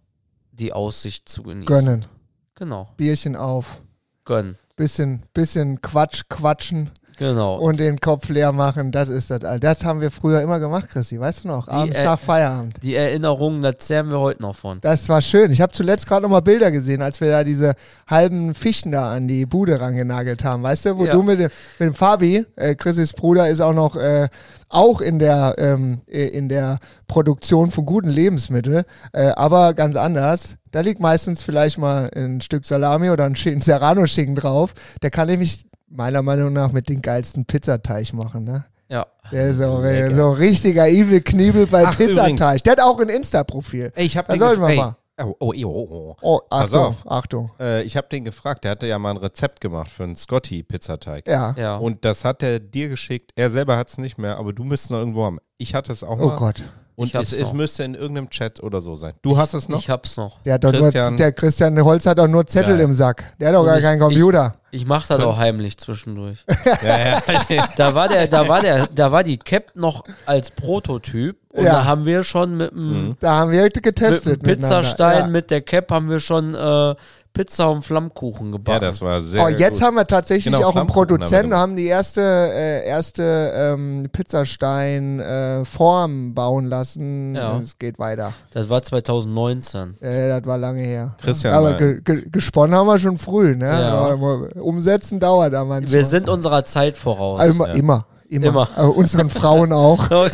die Aussicht zu genießen. Gönnen. Genau, Bierchen auf. gönnen. bisschen, bisschen Quatsch quatschen Genau. und den Kopf leer machen. Das ist das. all. Das haben wir früher immer gemacht, Chrissy. Weißt du noch? Abends nach Feierabend. die Erinnerungen, da zehren wir heute noch von. Das war schön. Ich habe zuletzt gerade noch mal Bilder gesehen, als wir da diese halben Fichten da an die Bude rangenagelt haben. Weißt du, wo Ja. du mit dem, mit dem Fabi, äh, Chrissys Bruder, ist auch noch äh, auch in der ähm, äh, in der Produktion von guten Lebensmitteln, äh, aber ganz anders. Da liegt meistens vielleicht mal ein Stück Salami oder ein Serrano-Schinken drauf. Der kann nämlich meiner Meinung nach mit den geilsten Pizzateig machen, ne? Ja. Der ist so, Lecker. so ein richtiger Evil Kniebel bei Ach, Pizzateig. übrigens. Der hat auch ein Insta-Profil. Ey, ich hab Da den sollten wir mal. Ey, oh, oh, oh, oh, oh. Oh, Pass Achtung, auf. Achtung. Äh, ich habe den gefragt, der hatte ja mal ein Rezept gemacht für einen Scotty-Pizzateig. Ja. Ja. Und das hat er dir geschickt. Er selber hat es nicht mehr, aber du müsstest noch irgendwo haben. Ich hatte es auch Oh mal. Gott. Und Ich es, es noch. müsste in irgendeinem Chat oder so sein. Du hast es noch? Ich hab's noch. Der, hat doch nur, Christian. der Christian Holz hat doch nur Zettel Geil. im Sack. Der hat doch gar ich- keinen Computer. Ich mach das Könnt- auch heimlich zwischendurch. ja, ja. Da war der, da war der, da war die Cap noch als Prototyp und Ja. da haben wir schon mit dem Mhm. Da haben wir mit getestet. dem Pizzastein, mit der Cap haben wir schon äh, Pizza und Flammkuchen ja, gebacken. das war Ja. sehr Oh, jetzt gut. haben wir tatsächlich Genau, auch einen haben Produzenten, gemacht. haben die erste, äh, erste ähm, Pizzastein-Form bauen lassen. Ja. Es geht weiter. das war 2019. Äh, das war lange her. Christian, Aber ge ge gesponnen haben wir schon früh. Ne? Ja. Umsetzen dauert da manchmal. Wir sind unserer Zeit voraus. Also immer, Ja. immer, immer. Immer. Äh, unseren Frauen auch.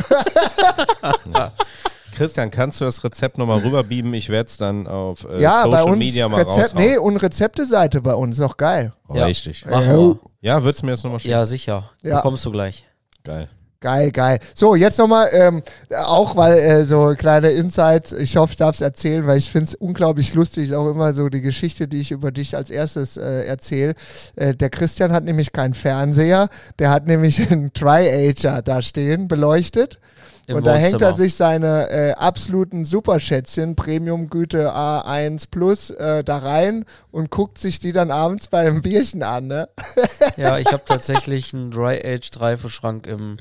Christian, kannst du das Rezept nochmal rüberbeamen? Ich werde es dann auf äh, ja, Social bei uns Media mal Rezept, raushauen. nee, und Rezepteseite bei uns, noch geil. Oh, Ja. Richtig. Äh, wir. Ja, würdest du mir das nochmal schicken? Ja, sicher. Ja. Bekommst du gleich. Geil. Geil, geil. So, jetzt nochmal, ähm, auch weil äh, so kleine Insight, ich hoffe, ich darf es erzählen, weil ich finde es unglaublich lustig, auch immer so die Geschichte, die ich über dich als erstes äh, erzähle. Äh, der Christian hat nämlich keinen Fernseher, der hat nämlich einen Tri-Ager da stehen, beleuchtet. Im und da hängt er sich seine äh, absoluten Superschätzchen, Premium-Güte A1 Plus, äh, da rein und guckt sich die dann abends bei einem Bierchen an, ne? Ja, ich habe tatsächlich einen Dry-Aged-Reifeschrank im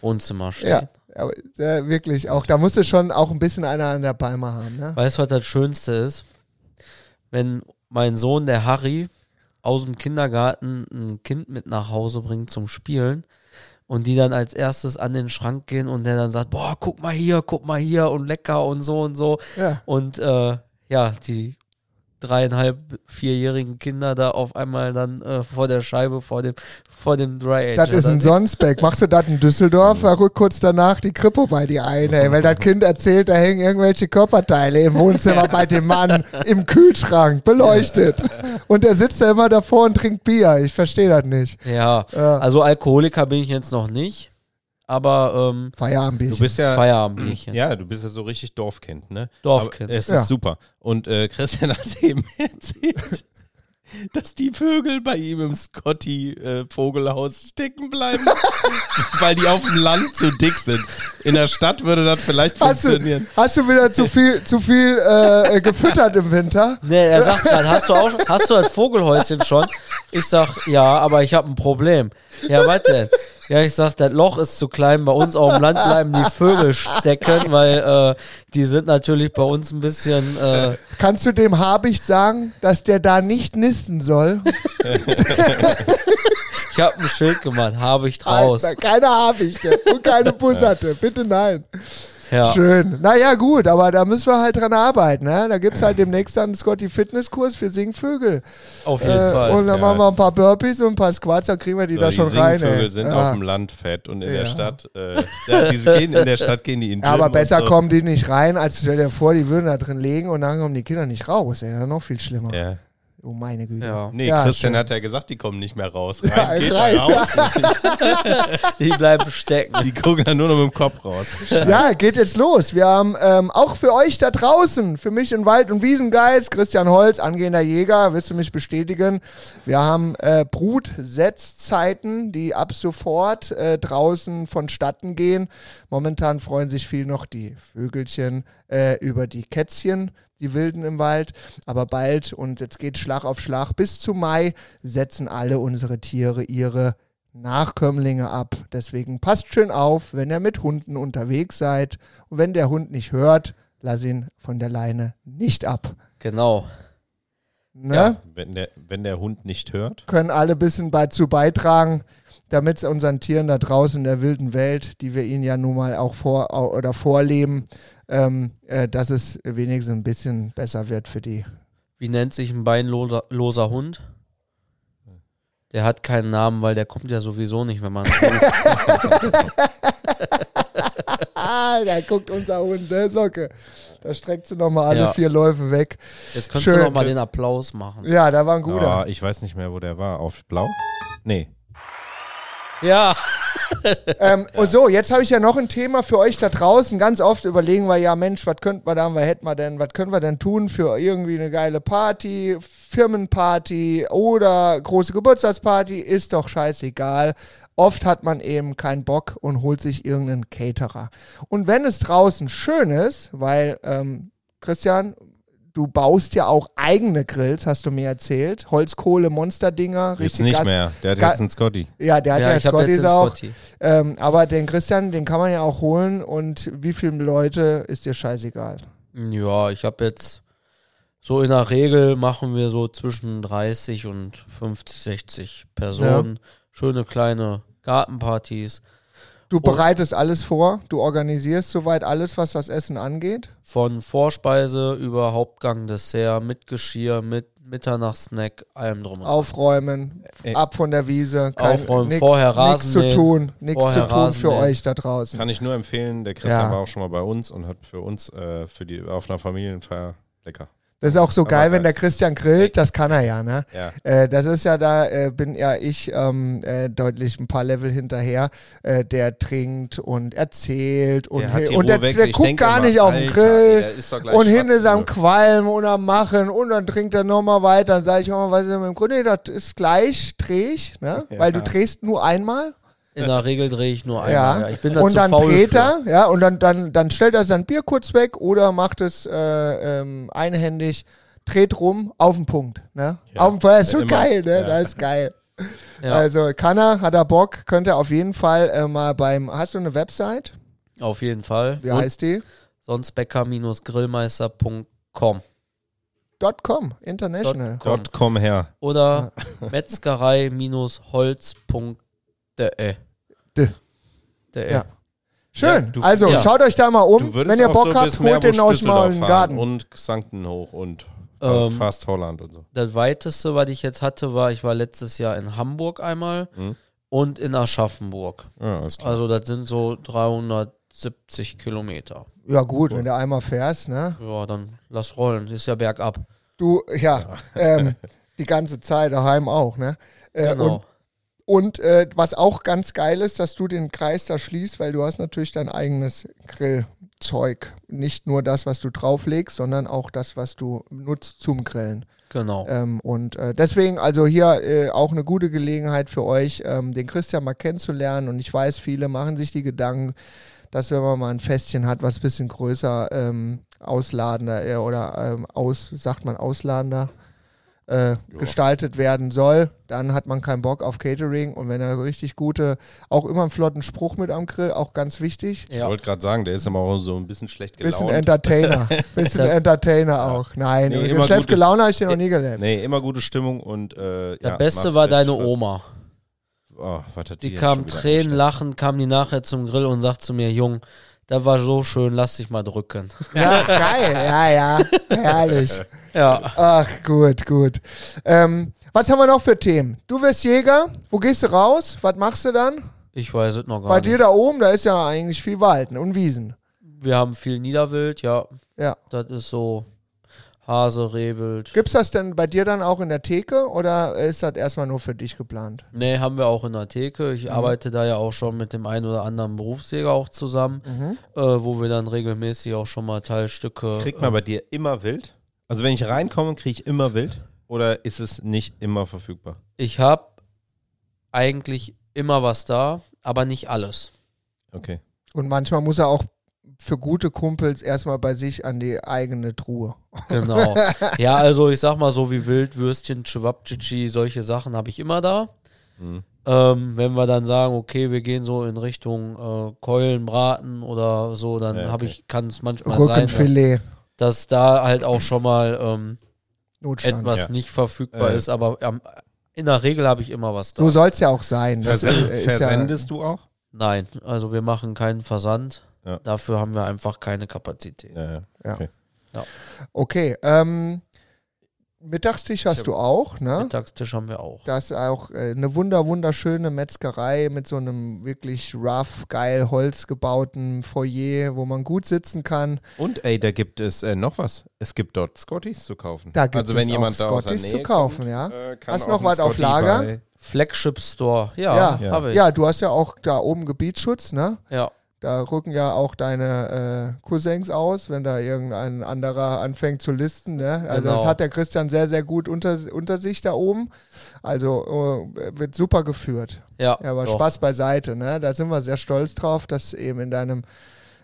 Wohnzimmer stehen. Ja, aber, äh, wirklich, auch da musste schon auch ein bisschen einer an der Palme haben, ne? Weißt du, was das Schönste ist? Wenn mein Sohn, der Harry, aus dem Kindergarten ein Kind mit nach Hause bringt zum Spielen und die dann als erstes an den Schrank gehen und der dann sagt, boah, guck mal hier, guck mal hier und lecker und so und so. Ja. Und äh, ja, die dreieinhalb, vierjährigen Kinder da auf einmal dann äh, vor der Scheibe, vor dem, vor dem Dry Age. Das ist ein Sonsbeck. Machst du das in Düsseldorf, da rückt kurz danach die Kripo bei dir ein, ey. Weil das Kind erzählt, da hängen irgendwelche Körperteile im Wohnzimmer bei dem Mann im Kühlschrank, beleuchtet. Und der sitzt da immer davor und trinkt Bier. Ich verstehe das nicht. Ja, Ja. also Alkoholiker bin ich jetzt noch nicht, aber ähm, Feierabendbierchen. Du bist ja, Feierabendbierchen. ja, du bist ja so richtig Dorfkind, ne? Dorfkind. Aber es Ja. ist super. Und äh, Christian hat eben erzählt, dass die Vögel bei ihm im Scotty-Vogelhaus stecken bleiben, weil die auf dem Land zu dick sind. In der Stadt würde das vielleicht Hast du, funktionieren. hast du wieder zu viel, zu viel äh, äh, gefüttert im Winter? Nee, er sagt gerade, hast du auch, hast du das Vogelhäuschen schon? Ich sag, ja, aber ich habe ein Problem. Ja, was denn? Ja, ich sag, das Loch ist zu klein. Bei uns auf dem Land bleiben die Vögel stecken, weil äh, die sind natürlich bei uns ein bisschen. Äh, Kannst du dem Habicht sagen, dass der da nicht nisten soll? ich habe ein Schild gemacht, habe ich draus. Alter, keine Habichte und keine Busserte. Bitte nein. Ja. Schön. Naja, gut, aber da müssen wir halt dran arbeiten. Ne? Da gibt es halt demnächst dann einen Scotty Fitnesskurs für Singvögel. Auf jeden Äh, Fall. und dann ja. machen wir ein paar Burpees und ein paar Squats, dann kriegen wir die So, da die schon rein. Singvögel sind ja. auf dem Land fett und in der Stadt, äh, ja, die gehen in der Stadt gehen die in den aber besser so. kommen die nicht rein, als stell dir vor, die würden da drin liegen und dann kommen die Kinder nicht raus. Ey, dann noch viel schlimmer. Ja. Oh meine Güte. Ja. Nee, Ja, Christian schön. hat ja gesagt, die kommen nicht mehr raus. Ja, Rein geht rein. raus. Die bleiben stecken. Die gucken dann nur noch mit dem Kopf raus. Ja, geht jetzt los. Wir haben ähm, auch für euch da draußen, für mich in Wald- und Wiesengeist, Christian Holz, angehender Jäger, wirst du mich bestätigen. Wir haben äh, Brutsetzzeiten, die ab sofort äh, draußen vonstatten gehen. Momentan freuen sich viel noch die Vögelchen äh, über die Kätzchen, die Wilden im Wald. Aber bald, und jetzt geht Schlag auf Schlag, bis zu Mai setzen alle unsere Tiere ihre Nachkömmlinge ab. Deswegen passt schön auf, wenn ihr mit Hunden unterwegs seid. Und wenn der Hund nicht hört, lass ihn von der Leine nicht ab. Genau. Ne? Ja, wenn der, wenn der Hund nicht hört. Können alle ein bisschen dazu beitragen, damit es unseren Tieren da draußen in der wilden Welt, die wir ihnen ja nun mal auch vor oder vorleben, ähm, äh, dass es wenigstens ein bisschen besser wird für die. Wie nennt sich ein beinloser loser Hund? Der hat keinen Namen, weil der kommt ja sowieso nicht, wenn man. Ah, da guckt unser Hund, ne, Socke. Da streckt sie nochmal alle Ja. vier Läufe weg. Jetzt könntest Schön. du noch mal den Applaus machen. Ja, da war ein guter. Ah, ich weiß nicht mehr, wo der war. Auf Blau? Nee. Ja, Ähm, und so, jetzt habe ich ja noch ein Thema für euch da draußen. Ganz oft überlegen wir, ja Mensch, was könnten wir da, was hätten wir denn, was können wir denn tun für irgendwie eine geile Party, Firmenparty oder große Geburtstagsparty, ist doch scheißegal. Oft hat man eben keinen Bock und holt sich irgendeinen Caterer. Und wenn es draußen schön ist, weil, ähm, Christian, du baust ja auch eigene Grills, hast du mir erzählt. Holzkohle, Monsterdinger, Jetzt richtig nicht Gas. mehr. Der hat Ga- jetzt einen Scotty. Ja, der hat ja, ja jetzt jetzt den auch. Scotty. Ähm, aber den Christian, den kann man ja auch holen und wie viele Leute ist dir scheißegal. Ja, ich habe jetzt so in der Regel machen wir so zwischen 30 und 50, 60 Personen. Schöne kleine Gartenpartys. Du bereitest alles vor, du organisierst soweit alles, was das Essen angeht. Von Vorspeise über Hauptgang, Dessert, mit Geschirr, mit Mitternachtssnack, allem drum und. Aufräumen, Ey. ab von der Wiese, kein, Aufräumen, nix, vorher Rasen zu mähen, tun, nichts zu tun Rasen für mähen. euch da draußen. Kann ich nur empfehlen. Der Christian Ja. war auch schon mal bei uns und hat für uns äh, für die auf einer Familienfeier lecker. Das ist auch so geil, wenn der Christian grillt, das kann er ja, ne? Ja. Äh, das ist ja da, äh, bin ja ich ähm, äh, deutlich ein paar Level hinterher. Äh, der trinkt und erzählt und, Der und der, der guckt gar immer, nicht auf den Grill. gleich Und schwarz ist am. Qualm und am Machen und dann trinkt er nochmal weiter. Dann sage ich auch mal, was ist denn mit dem Grund? Nee, das ist gleich, dreh ich, ne? Ja. Weil du drehst nur einmal. In der Regel drehe ich nur einmal. Ja. Ja. Ich bin da und zu dann faul dreht für. er, ja, und dann, dann, dann stellt er sein Bier kurz weg oder macht es äh, ähm, einhändig, dreht rum auf den Punkt. Ne? Ja. Auf den Punkt, das ist schon Immer. geil, ne? Ja. Das ist geil. Ja, Also kann er, hat er Bock, könnte er auf jeden Fall äh, mal beim. Hast du eine Website? auf jeden Fall. Wie Und heißt die? sonst becker-grillmeister.com Dot .com, international. Dot com. Gott, komm her. oder metzgerei-holz.de. De. De. Ja. Schön. Ja, du- also ja. schaut euch da mal um. Wenn ihr Bock so habt, holt den euch mal in den Düsseldorf Garten. Und Xanten hoch und Ähm, fast Holland und so. Das weiteste, was ich jetzt hatte, war, ich war letztes Jahr in Hamburg einmal Mhm. und in Aschaffenburg. Ja. Also das sind so 370 Kilometer. Ja, gut, wenn du einmal fährst, ne? Ja, dann lass rollen. Ist ja bergab. Du, ja, ähm, die ganze Zeit daheim auch, ne? Äh, Genau. Und, und äh, was auch ganz geil ist, dass du den Kreis da schließt, weil du hast natürlich dein eigenes Grillzeug. Nicht nur das, was du drauflegst, sondern auch das, was du nutzt zum Grillen. genau. Ähm, und äh, deswegen also hier äh, auch eine gute Gelegenheit für euch, ähm, den Christian mal kennenzulernen. Und ich weiß, viele machen sich die Gedanken, dass wenn man mal ein Festchen hat, was ein bisschen größer ähm, ausladender äh, oder ähm, aus, sagt man ausladender äh, gestaltet werden soll, dann hat man keinen Bock auf Catering. Und wenn er so richtig gute, auch immer einen flotten Spruch mit am Grill, auch ganz wichtig. Ich ja. wollte gerade sagen, der ist aber auch so ein bisschen schlecht gelaunt. Bisschen Entertainer. Bisschen Entertainer auch. Nein, Nee, immer schlecht gelaunt habe ich den noch nie gelernt. Nee, immer gute Stimmung und äh, Das ja, Beste war deine Spaß. Oma. Oh, was hat Die jetzt kam Tränen lachen, kam die nachher zum Grill und sagt zu mir, Jung, das war so schön, lass dich mal drücken. Ja, geil. Ja, ja. Herrlich. Ja. Ach, gut, gut. Ähm, was haben wir noch für Themen? Du wirst Jäger. Wo gehst du raus? Was machst du dann? Ich weiß es noch gar Bei nicht. dir da oben, da ist ja eigentlich viel Wald ne? und Wiesen. Wir haben viel Niederwild, ja. Ja. Das ist so Hase, Rehwild. Gibt's das denn bei dir dann auch in der Theke oder ist das erstmal nur für dich geplant? Nee, haben wir auch in der Theke. Mhm. Ich arbeite da ja auch schon mit dem einen oder anderen Berufsjäger auch zusammen, Mhm. äh, wo wir dann regelmäßig auch schon mal Teilstücke. Kriegt man bei dir immer wild? Also wenn ich reinkomme, kriege ich immer wild? Oder ist es nicht immer verfügbar? ich habe eigentlich immer was da, aber nicht alles. Okay. Und manchmal muss er auch für gute Kumpels erstmal bei sich an die eigene Truhe. Genau. ja, also ich sag mal so wie Wildwürstchen, Chewabchichi, solche Sachen habe ich immer da. Mhm. Ähm, wenn wir dann sagen, okay, wir gehen so in Richtung äh, Keulen, Braten oder so, dann Ja, habe okay. ich, kann es manchmal sein, dass, Rückenfilet. Dass da halt auch schon mal ähm, Notstand. etwas Ja. nicht verfügbar Äh. ist, aber ähm, in der Regel habe ich immer was da. So soll es ja auch sein. Das Versen äh, ist ja, versendest du auch? Nein, also wir machen keinen Versand. Ja. Dafür haben wir einfach keine Kapazität. Ja, ja. Ja. Okay. okay. Ähm, Mittagstisch hast du auch, ne? Mittagstisch haben wir auch. Das ist auch äh, eine wunder wunderschöne Metzgerei mit so einem wirklich rough, geil Holz gebauten Foyer, wo man gut sitzen kann. Und ey, da gibt es äh, noch was. Es gibt dort Scotties zu kaufen. Da gibt also wenn es jemand auch Scotties zu kaufen, kommt, ja. äh, Hast noch was auf Lager? bei- Flagship Store, ja, Ja. Ja. habe ich. Ja, du hast ja auch da oben Gebietsschutz, ne? ja. Da rücken ja auch deine äh, Cousins aus, wenn da irgendein anderer anfängt zu listen. Ne? Also Genau. das hat der Christian sehr, sehr gut unter, unter sich da oben. Also äh, wird super geführt. Ja, Ja, aber doch. Spaß beiseite, ne? Da sind wir sehr stolz drauf, dass eben in deinem,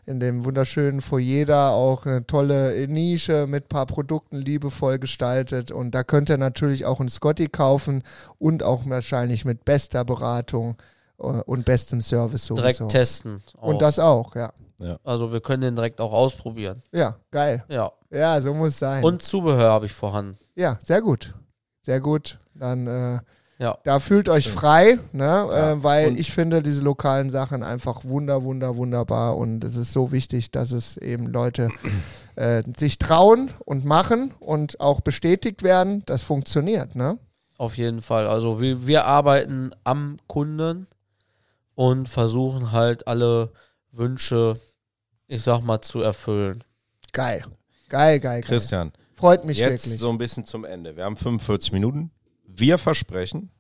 in dem wunderschönen Foyer da auch eine tolle Nische mit ein paar Produkten liebevoll gestaltet. Und da könnt ihr natürlich auch einen Scotty kaufen und auch wahrscheinlich mit bester Beratung und bestem Service sowieso. direkt testen. Auch. Und das auch, ja. also wir können den direkt auch ausprobieren. Ja, geil. Ja. Ja, so muss es sein. Und Zubehör habe ich vorhanden. ja, sehr gut. Sehr gut. Dann äh, Ja. da fühlt euch frei, ne? Ja. Äh, weil Und- ich finde diese lokalen Sachen einfach wunder, wunder, wunderbar und es ist so wichtig, dass es eben Leute äh, sich trauen und machen und auch bestätigt werden, das funktioniert, ne? Auf jeden Fall. Also wir, wir arbeiten am Kunden und versuchen halt alle Wünsche, ich sag mal, zu erfüllen. Geil. Geil, geil, geil. Christian, Freut mich jetzt wirklich. so ein bisschen zum Ende. Wir haben 45 Minuten. Wir versprechen,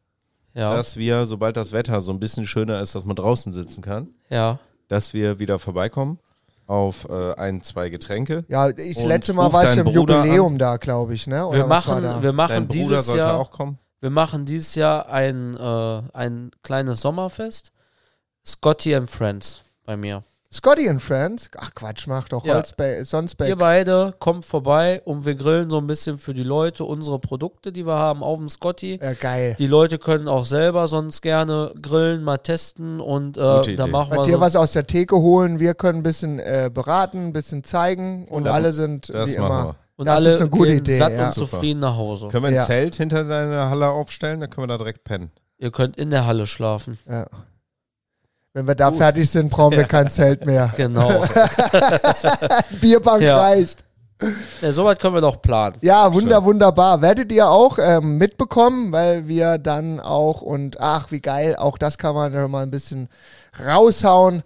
Ja. dass wir, sobald das Wetter so ein bisschen schöner ist, dass man draußen sitzen kann, ja. dass wir wieder vorbeikommen auf äh, ein, zwei Getränke. ja, ich letzte Mal war ich im Bruder Jubiläum da, glaube ich, ne? Oder Wir was war machen, da? wir machen Dein dieses Jahr, auch kommen. wir machen dieses Jahr ein, äh, ein kleines Sommerfest. Scotty and Friends bei mir. Scotty and Friends? Ach Quatsch, mach doch Ja. Holzbe Sonsbeck. Ihr beide kommt vorbei und wir grillen so ein bisschen für die Leute unsere Produkte, die wir haben auf dem Scotty. Ja, geil. Die Leute können auch selber sonst gerne grillen, mal testen und äh, da machen Bei wir dir so, was aus der Theke holen, wir können ein bisschen äh, beraten, ein bisschen zeigen und Ja, alle sind Das wie immer. und das alle ist eine gute gehen Idee, satt ja. und zufrieden nach Hause. wir. Können wir ein Ja. Zelt hinter deiner Halle aufstellen? Dann können wir da direkt pennen. Ihr könnt in der Halle schlafen. Ja. Wenn wir da fertig sind, brauchen wir kein Zelt mehr. Genau. Bierbank Ja. reicht. ja, soweit können wir doch planen. Ja, wunder, wunderbar. Werdet ihr auch ähm, mitbekommen, weil wir dann auch und ach, wie geil, auch das kann man ja mal ein bisschen raushauen.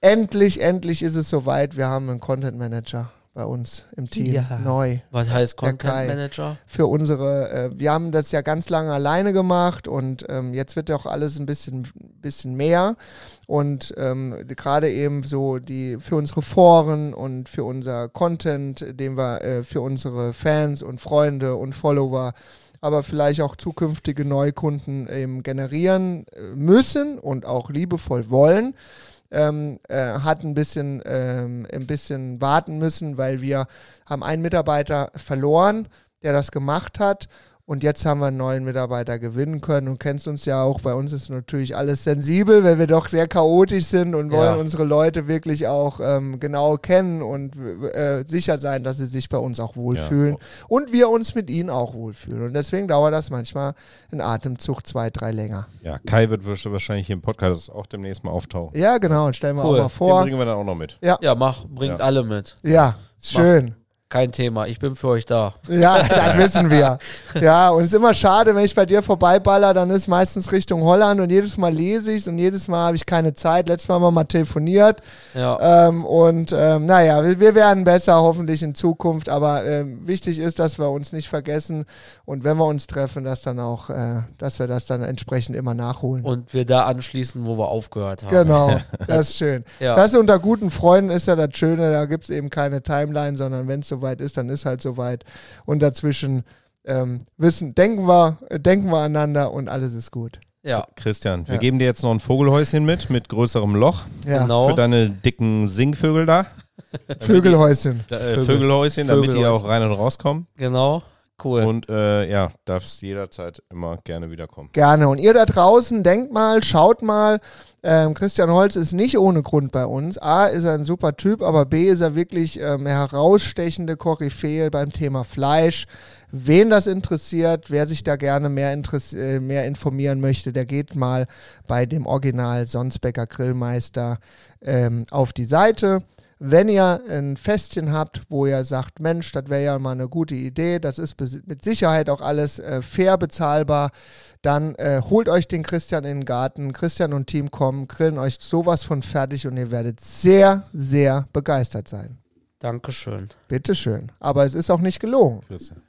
Endlich, endlich ist es soweit. Wir haben einen Content Manager bei uns im Team. Ja. Neu. Was heißt Content Kai. Manager? für unsere, äh, wir haben das ja ganz lange alleine gemacht und ähm, jetzt wird ja auch alles ein bisschen, bisschen mehr und ähm, gerade eben so die für unsere Foren und für unser Content, den wir äh, für unsere Fans und Freunde und Follower aber vielleicht auch zukünftige Neukunden eben generieren äh, müssen und auch liebevoll wollen ähm, äh, hat ein bisschen, ähm, ein bisschen warten müssen, weil wir haben einen Mitarbeiter verloren, der das gemacht hat. Und jetzt haben wir einen neuen Mitarbeiter gewinnen können. Du kennst uns ja auch. Bei uns ist natürlich alles sensibel, weil wir doch sehr chaotisch sind und wollen Ja. unsere Leute wirklich auch ähm, genau kennen und äh, sicher sein, dass sie sich bei uns auch wohlfühlen. Und wir uns mit ihnen auch wohlfühlen. Und deswegen dauert das manchmal ein Atemzug zwei, drei länger. Ja, Kai wird wahrscheinlich hier im Podcast auch demnächst mal auftauchen. Ja, genau. Und stellen wir Cool. auch mal Den vor. bringen wir dann auch noch mit. Ja, mach, bringt Ja. alle mit. Ja, schön. Kein Thema. Ich bin für euch da. Ja, das wissen wir. Ja, und es ist immer schade, wenn ich bei dir vorbeiballer, dann ist meistens Richtung Holland und jedes Mal lese ich und jedes Mal habe ich keine Zeit. Letztes Mal haben wir mal telefoniert Ja. ähm, und ähm, naja, wir, wir werden besser hoffentlich in Zukunft, aber ähm, wichtig ist, dass wir uns nicht vergessen und wenn wir uns treffen, dass dann auch, äh, dass wir das dann entsprechend immer nachholen. Und wir da anschließen, wo wir aufgehört haben. Genau, das ist schön. Ja. Das unter guten Freunden ist ja das Schöne, da gibt es eben keine Timeline, sondern wenn es soweit ist, dann ist halt soweit. Und dazwischen ähm, wissen, denken wir, denken wir aneinander und alles ist gut. ja. Christian, wir Ja. geben dir jetzt noch ein Vogelhäuschen mit, mit größerem Loch Ja, Genau. für deine dicken Singvögel da. Vögelhäuschen. Da, äh, Vögel. Vögelhäuschen, damit die auch rein und rauskommen. Genau. Cool. Und äh, ja, darfst jederzeit immer gerne wiederkommen. Gerne. Und ihr da draußen, denkt mal, schaut mal. Ähm, Christian Holz ist nicht ohne Grund bei uns. A, ist er ein super Typ, aber B, ist er wirklich ähm, herausstechende Koryphäe beim Thema Fleisch. Wen das interessiert, wer sich da gerne mehr, äh, mehr informieren möchte, der geht mal bei dem Original Sonsbecker Grillmeister ähm, auf die Seite. Wenn ihr ein Festchen habt, wo ihr sagt, Mensch, das wäre ja mal eine gute Idee, das ist mit Sicherheit auch alles äh, fair bezahlbar, dann äh, holt euch den Christian in den Garten. Christian und Team kommen, grillen euch sowas von fertig und ihr werdet sehr, sehr begeistert sein. Dankeschön. Bitteschön. Aber es ist auch nicht gelogen. Christian.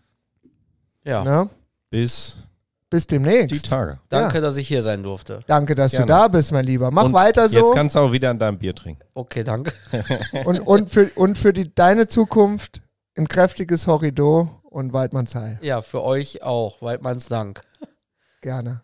Ja. Ne? Bis Bis die demnächst. Tage. Danke, dass ich hier sein durfte. Danke, dass Gerne. du da bist, mein Lieber. Mach Und weiter so. Jetzt kannst du auch wieder an deinem Bier trinken. Okay, danke. und, und für, und für die, deine Zukunft ein kräftiges Horridor und Waldmannsheil. Ja, für euch auch. Waldmanns Dank. Gerne.